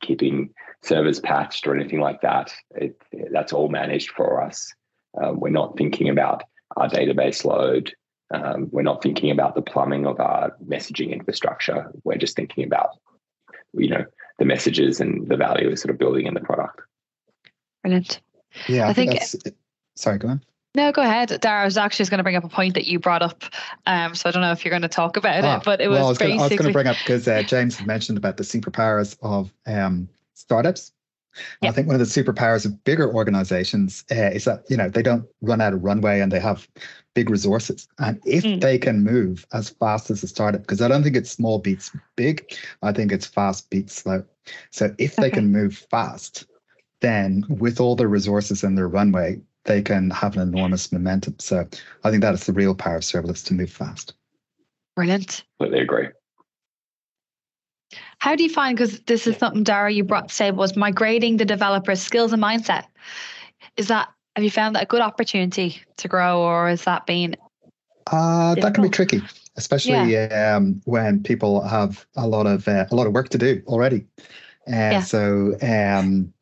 keeping servers patched or anything like that. It, that's all managed for us. Um, we're not thinking about our database load. Um, we're not thinking about the plumbing of our messaging infrastructure. We're just thinking about you know the messages and the value of sort of building in the product Brilliant. Yeah, I, I think. think sorry, go on. No, go ahead. Daragh, I was actually just going to bring up a point that you brought up. Um, so I don't know if you're going to talk about ah, it, but it was, well, I was basically. Gonna, I was going to bring up because uh, James had mentioned about the superpowers of um, startups. I think one of the superpowers of bigger organizations uh, is that you know they don't run out of runway and they have big resources. And if mm. they can move as fast as a startup, because I don't think it's small beats big, I think it's fast beats slow. So if okay. they can move fast, then with all the resources and their runway, they can have an enormous momentum. So I think that is the real power of serverless to move fast. Brilliant. Completely agree. How do you find, because this is something, Daragh, you brought to say was migrating the developer's skills and mindset. Is that, have you found that a good opportunity to grow or has that been? Uh, that can be tricky, especially yeah. um, when people have a lot of uh, a lot of work to do already. Uh, yeah. So um,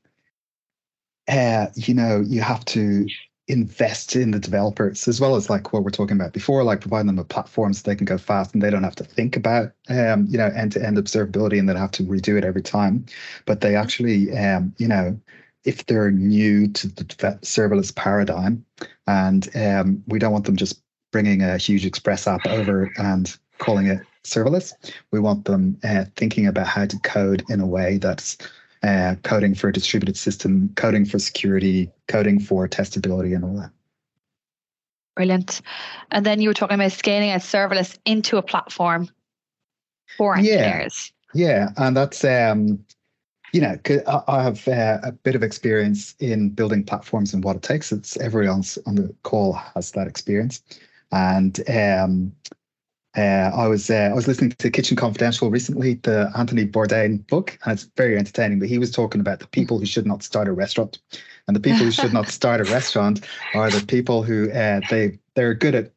uh, you know, you have to invest in the developers as well as like what we're talking about before, like providing them a platform so they can go fast and they don't have to think about, um, you know, end-to-end observability and then have to redo it every time. But they actually, um, you know, if they're new to the serverless paradigm, and um, we don't want them just bringing a huge Express app over and calling it serverless. We want them uh, thinking about how to code in a way that's uh, coding for a distributed system, coding for security, coding for testability, and all that. Brilliant. And then you were talking about scaling a serverless into a platform for engineers. Yeah, yeah. and that's um, you know, I have uh, a bit of experience in building platforms and what it takes. It's everyone on the call has that experience, and um, uh, I was uh, I was listening to Kitchen Confidential recently, the Anthony Bourdain book, and it's very entertaining. But he was talking about the people who should not start a restaurant, and the people who should not [laughs] start a restaurant are the people who uh, they they're good at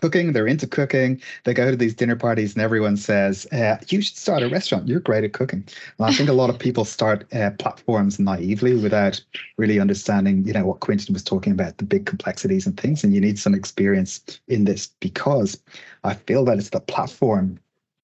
cooking. They're into cooking. They go to these dinner parties, and everyone says, uh, "You should start a restaurant. You're great at cooking." And I think a lot of people start uh, platforms naively without really understanding, you know, what Quentin was talking about, the big complexities and things. And you need some experience in this because I feel that it's the platform.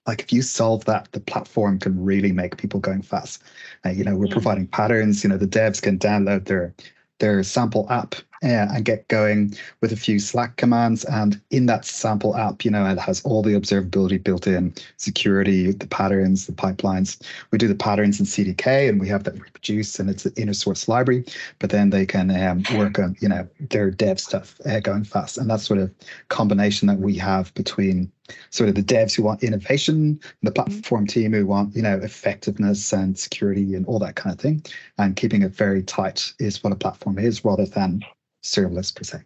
Like if you solve that, the platform can really make people going fast. Uh, you know, we're mm. providing patterns. You know, the devs can download their their sample app uh, and get going with a few Slack commands. And in that sample app, you know, it has all the observability built in, security, the patterns, the pipelines. We do the patterns in CDK and we have that reproduced and it's an inner source library, but then they can um, work on, you know, their dev stuff uh, going fast. And that's sort of combination that we have between sort of the devs who want innovation, the platform team who want, you know, effectiveness and security and all that kind of thing. And keeping it very tight is what a platform is rather than serverless per se.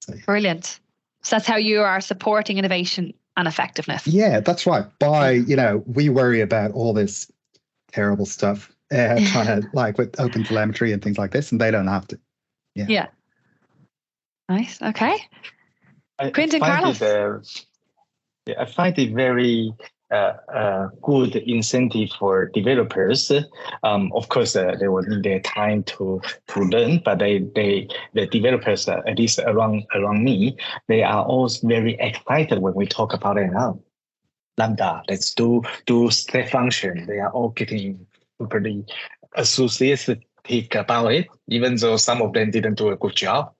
So, yeah. Brilliant. So that's how you are supporting innovation and effectiveness. Yeah, that's right. By, you know, we worry about all this terrible stuff, uh, [laughs] trying to like with open telemetry and things like this, and they don't have to. Yeah. Yeah. Nice. Okay. Quentin Carlos. The, I find it very uh, good incentive for developers. Um, of course, uh, they will need their time to to learn, but they they the developers uh, at least around around me, they are all very excited when we talk about it now. Lambda, let's do do step function. They are all getting pretty enthusiastic about it, even though some of them didn't do a good job.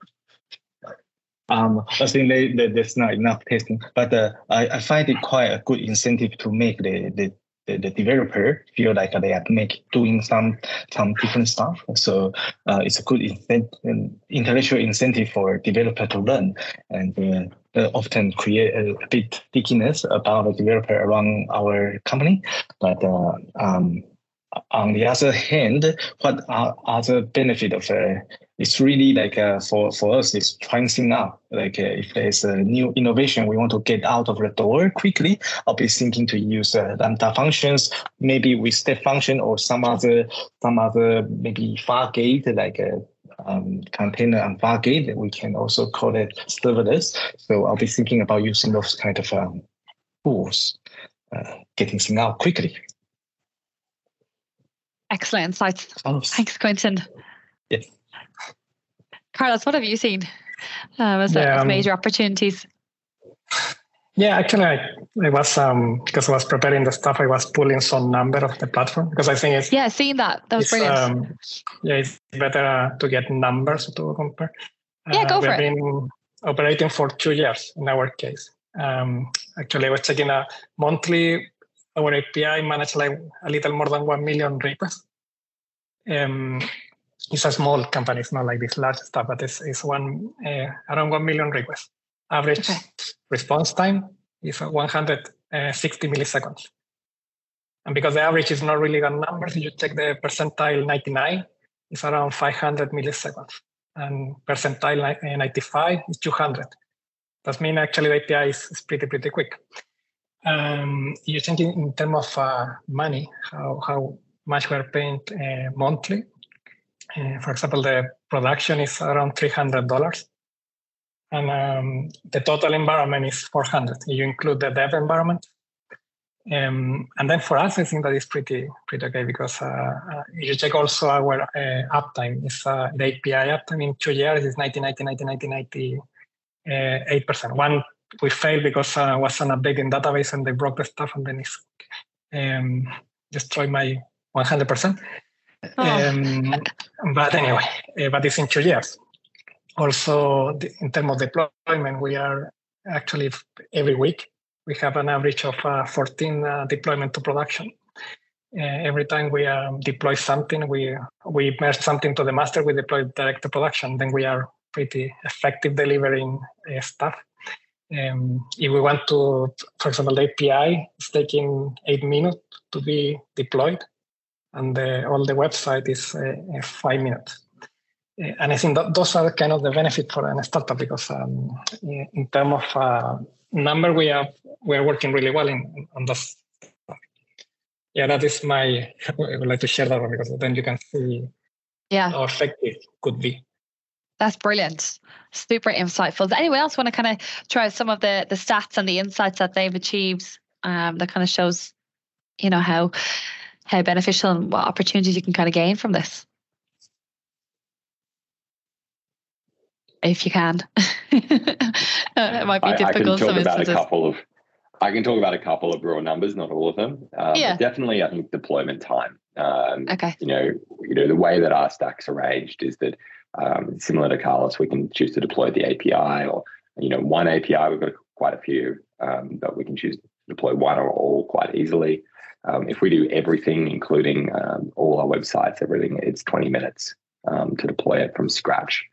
Um, I think they, they, there's not enough testing, but uh, I, I find it quite a good incentive to make the, the, the, developer feel like they are make doing some some different stuff. So uh, it's a good incentive, intellectual incentive for developer to learn and uh, often create a, a, bit stickiness about the developer around our company. But uh, um, on the other hand, what are other benefit of uh, it's really like uh, for for us it's trying things out like uh, if there's a new innovation we want to get out of the door quickly i'll be thinking to use uh, lambda functions maybe with step function or some other some other maybe fargate like a um, container and fargate we can also call it serverless. So i'll be thinking about using those kind of um, tools uh, getting things out quickly excellent insights thanks quentin yes Carlos, what have you seen um, as, yeah, as um, major opportunities? Yeah, actually, I, I was um, because I was preparing the stuff. I was pulling some number of the platform because I think it's yeah, seeing that that was brilliant. Um, yeah, it's better uh, to get numbers to compare. Yeah, go uh, for we've it. been operating for two years in our case. Um, actually, I was checking a monthly. Our API managed like a little more than one million requests. Um, it's a small company. It's not like this large stuff, but it's, it's one uh, around 1 million requests. Average okay. response time is 160 milliseconds. And because the average is not really a number, you check the percentile 99, it's around 500 milliseconds. And percentile 95 is 200. That means actually the API is, is pretty, pretty quick. Um, you think in, terms of uh, money, how, how much we're paying uh, monthly. Uh, for example, the production is around $300 and um, the total environment is 400 you include the dev environment. Um, and then for us i think that is pretty pretty okay because uh, uh, you check also our uh, uptime is uh, the api uptime in two years is 90 90 90 90 98 percent one we failed because uh, was an update in database and they broke the stuff and then it's um, destroyed my 100 percent Oh. Um, but anyway, uh, but it's in two years. Also, the, in terms of deployment, we are actually every week we have an average of uh, 14 uh, deployment to production. Uh, every time we um, deploy something, we we merge something to the master, we deploy direct to production. Then we are pretty effective delivering uh, stuff. Um, if we want to, for example, the API is taking eight minutes to be deployed and the, all the website is uh, five minutes. Uh, and I think that those are kind of the benefit for a startup because um, in terms of uh, number, we are we are working really well in on those. Yeah, that is my. [laughs] I would like to share that one because then you can see yeah. how effective could be. That's brilliant. Super insightful. Does anyone else want to kind of try some of the the stats and the insights that they've achieved um, that kind of shows, you know, how how beneficial and what opportunities you can kind of gain from this. If you can, [laughs] it might be I, difficult. I can talk about instances. a couple of. I can talk about a couple of raw numbers, not all of them. Um, yeah. definitely, I think deployment time. Um, okay. You know, you know the way that our stack's are arranged is that um, similar to Carlos, we can choose to deploy the API, or you know, one API. We've got quite a few, um, but we can choose to deploy one or all quite easily. Um, if we do everything, including um, all our websites, everything, it's 20 minutes um, to deploy it from scratch.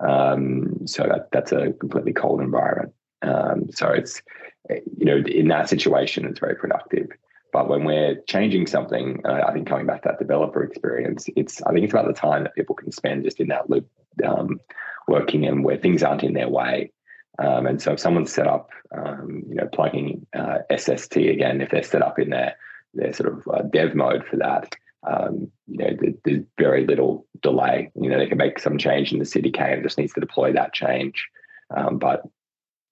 Um, so that, that's a completely cold environment. So it's, you know, in that situation, it's very productive. But when we're changing something, uh, I think coming back to that developer experience, it's I think it's about the time that people can spend just in that loop, um, working and where things aren't in their way. Um, and so if someone's set up, um, you know, plugging uh, SST again, if they're set up in there their sort of uh, dev mode for that, um, you know, there's very little delay. You know, they can make some change in the CDK and just needs to deploy that change. Um, but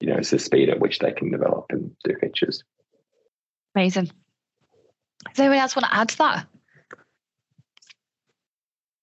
you know, it's the speed at which they can develop and do features. Amazing. Does anyone else want to add to that?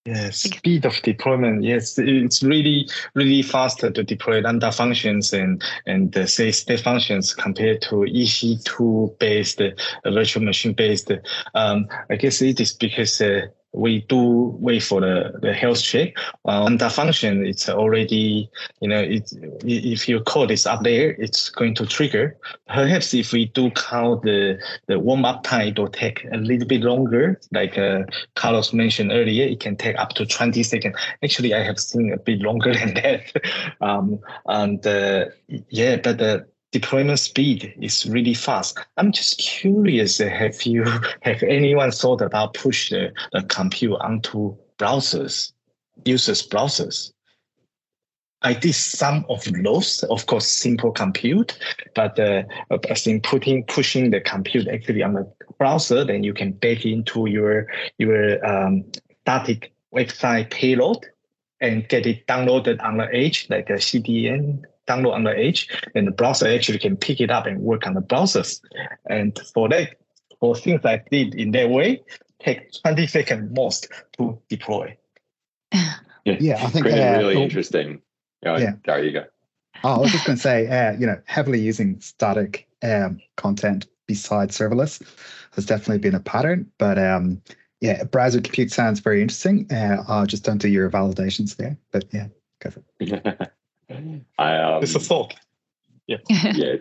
Yes, speed of deployment. Yes, it's really, really faster to deploy Lambda functions and and uh, say state functions compared to EC2 based uh, virtual machine based. Um, I guess it is because uh, we do wait for the, the health check. On the function, it's already, you know, it, if your code is up there, it's going to trigger. Perhaps if we do count the, the warm up time, it will take a little bit longer. Like uh, Carlos mentioned earlier, it can take up to 20 seconds. Actually, I have seen a bit longer [laughs] than that. um, and uh, yeah, but the, deployment speed is really fast. I'm just curious, have you [laughs] have anyone thought about push the, the compute onto browsers, users browsers? I did some of those, of course, simple compute, but uh, I think putting pushing the compute actually on the browser, then you can bake into your your um, static website payload and get it downloaded on the edge, like a CDN download on the edge, and the browser actually can pick it up and work on the browsers. And for that, for things I did in that way, take 20 seconds most to deploy. [laughs] Yeah, yeah I think uh, really interesting. Oh, yeah, there you go. Oh, I was just going to say, uh, you know, heavily using static um, content besides serverless has definitely been a pattern. But um, yeah, browser compute sounds very interesting. Uh, I'll just don't do your validations there. But yeah, go for it. [laughs] I, um, it's a thought. Yeah. [laughs] yeah.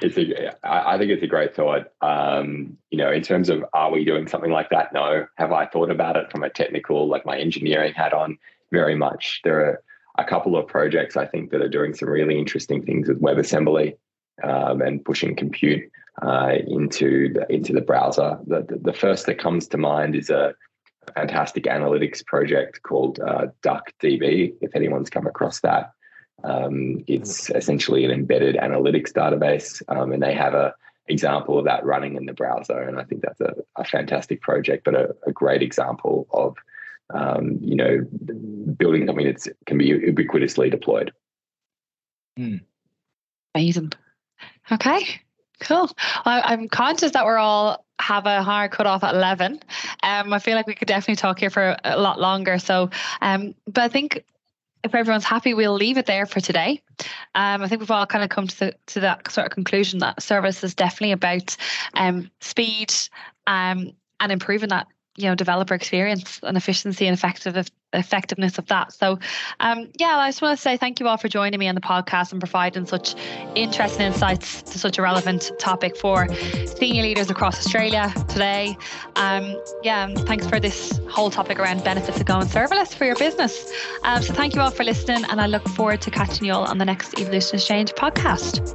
It's a, I think it's a great thought. Um, you know, in terms of are we doing something like that? No. Have I thought about it from a technical, like my engineering hat on? Very much. There are a couple of projects I think that are doing some really interesting things with WebAssembly um, and pushing compute uh, into the into the browser. The, the, the first that comes to mind is a fantastic analytics project called uh, DuckDB. If anyone's come across that, um, it's essentially an embedded analytics database, um, and they have a example of that running in the browser. And I think that's a, a fantastic project, but a, a great example of um, you know building something that can be ubiquitously deployed. Mm. Amazing. Okay. Cool. I, am conscious that we're all have a hard cutoff at 11. Um, I feel like we could definitely talk here for a lot longer. So, um, but I think if everyone's happy, we'll leave it there for today. Um, I think we've all kind of come to, the, to that sort of conclusion that serverless is definitely about um, speed um, and improving that you know developer experience and efficiency and effective effectiveness of that. So, um, yeah, I just want to say thank you all for joining me on the podcast and providing such interesting insights to such a relevant topic for senior leaders across Australia today. Um, yeah, thanks for this whole topic around benefits of going serverless for your business. Um, so, thank you all for listening, and I look forward to catching you all on the next Evolution Exchange podcast.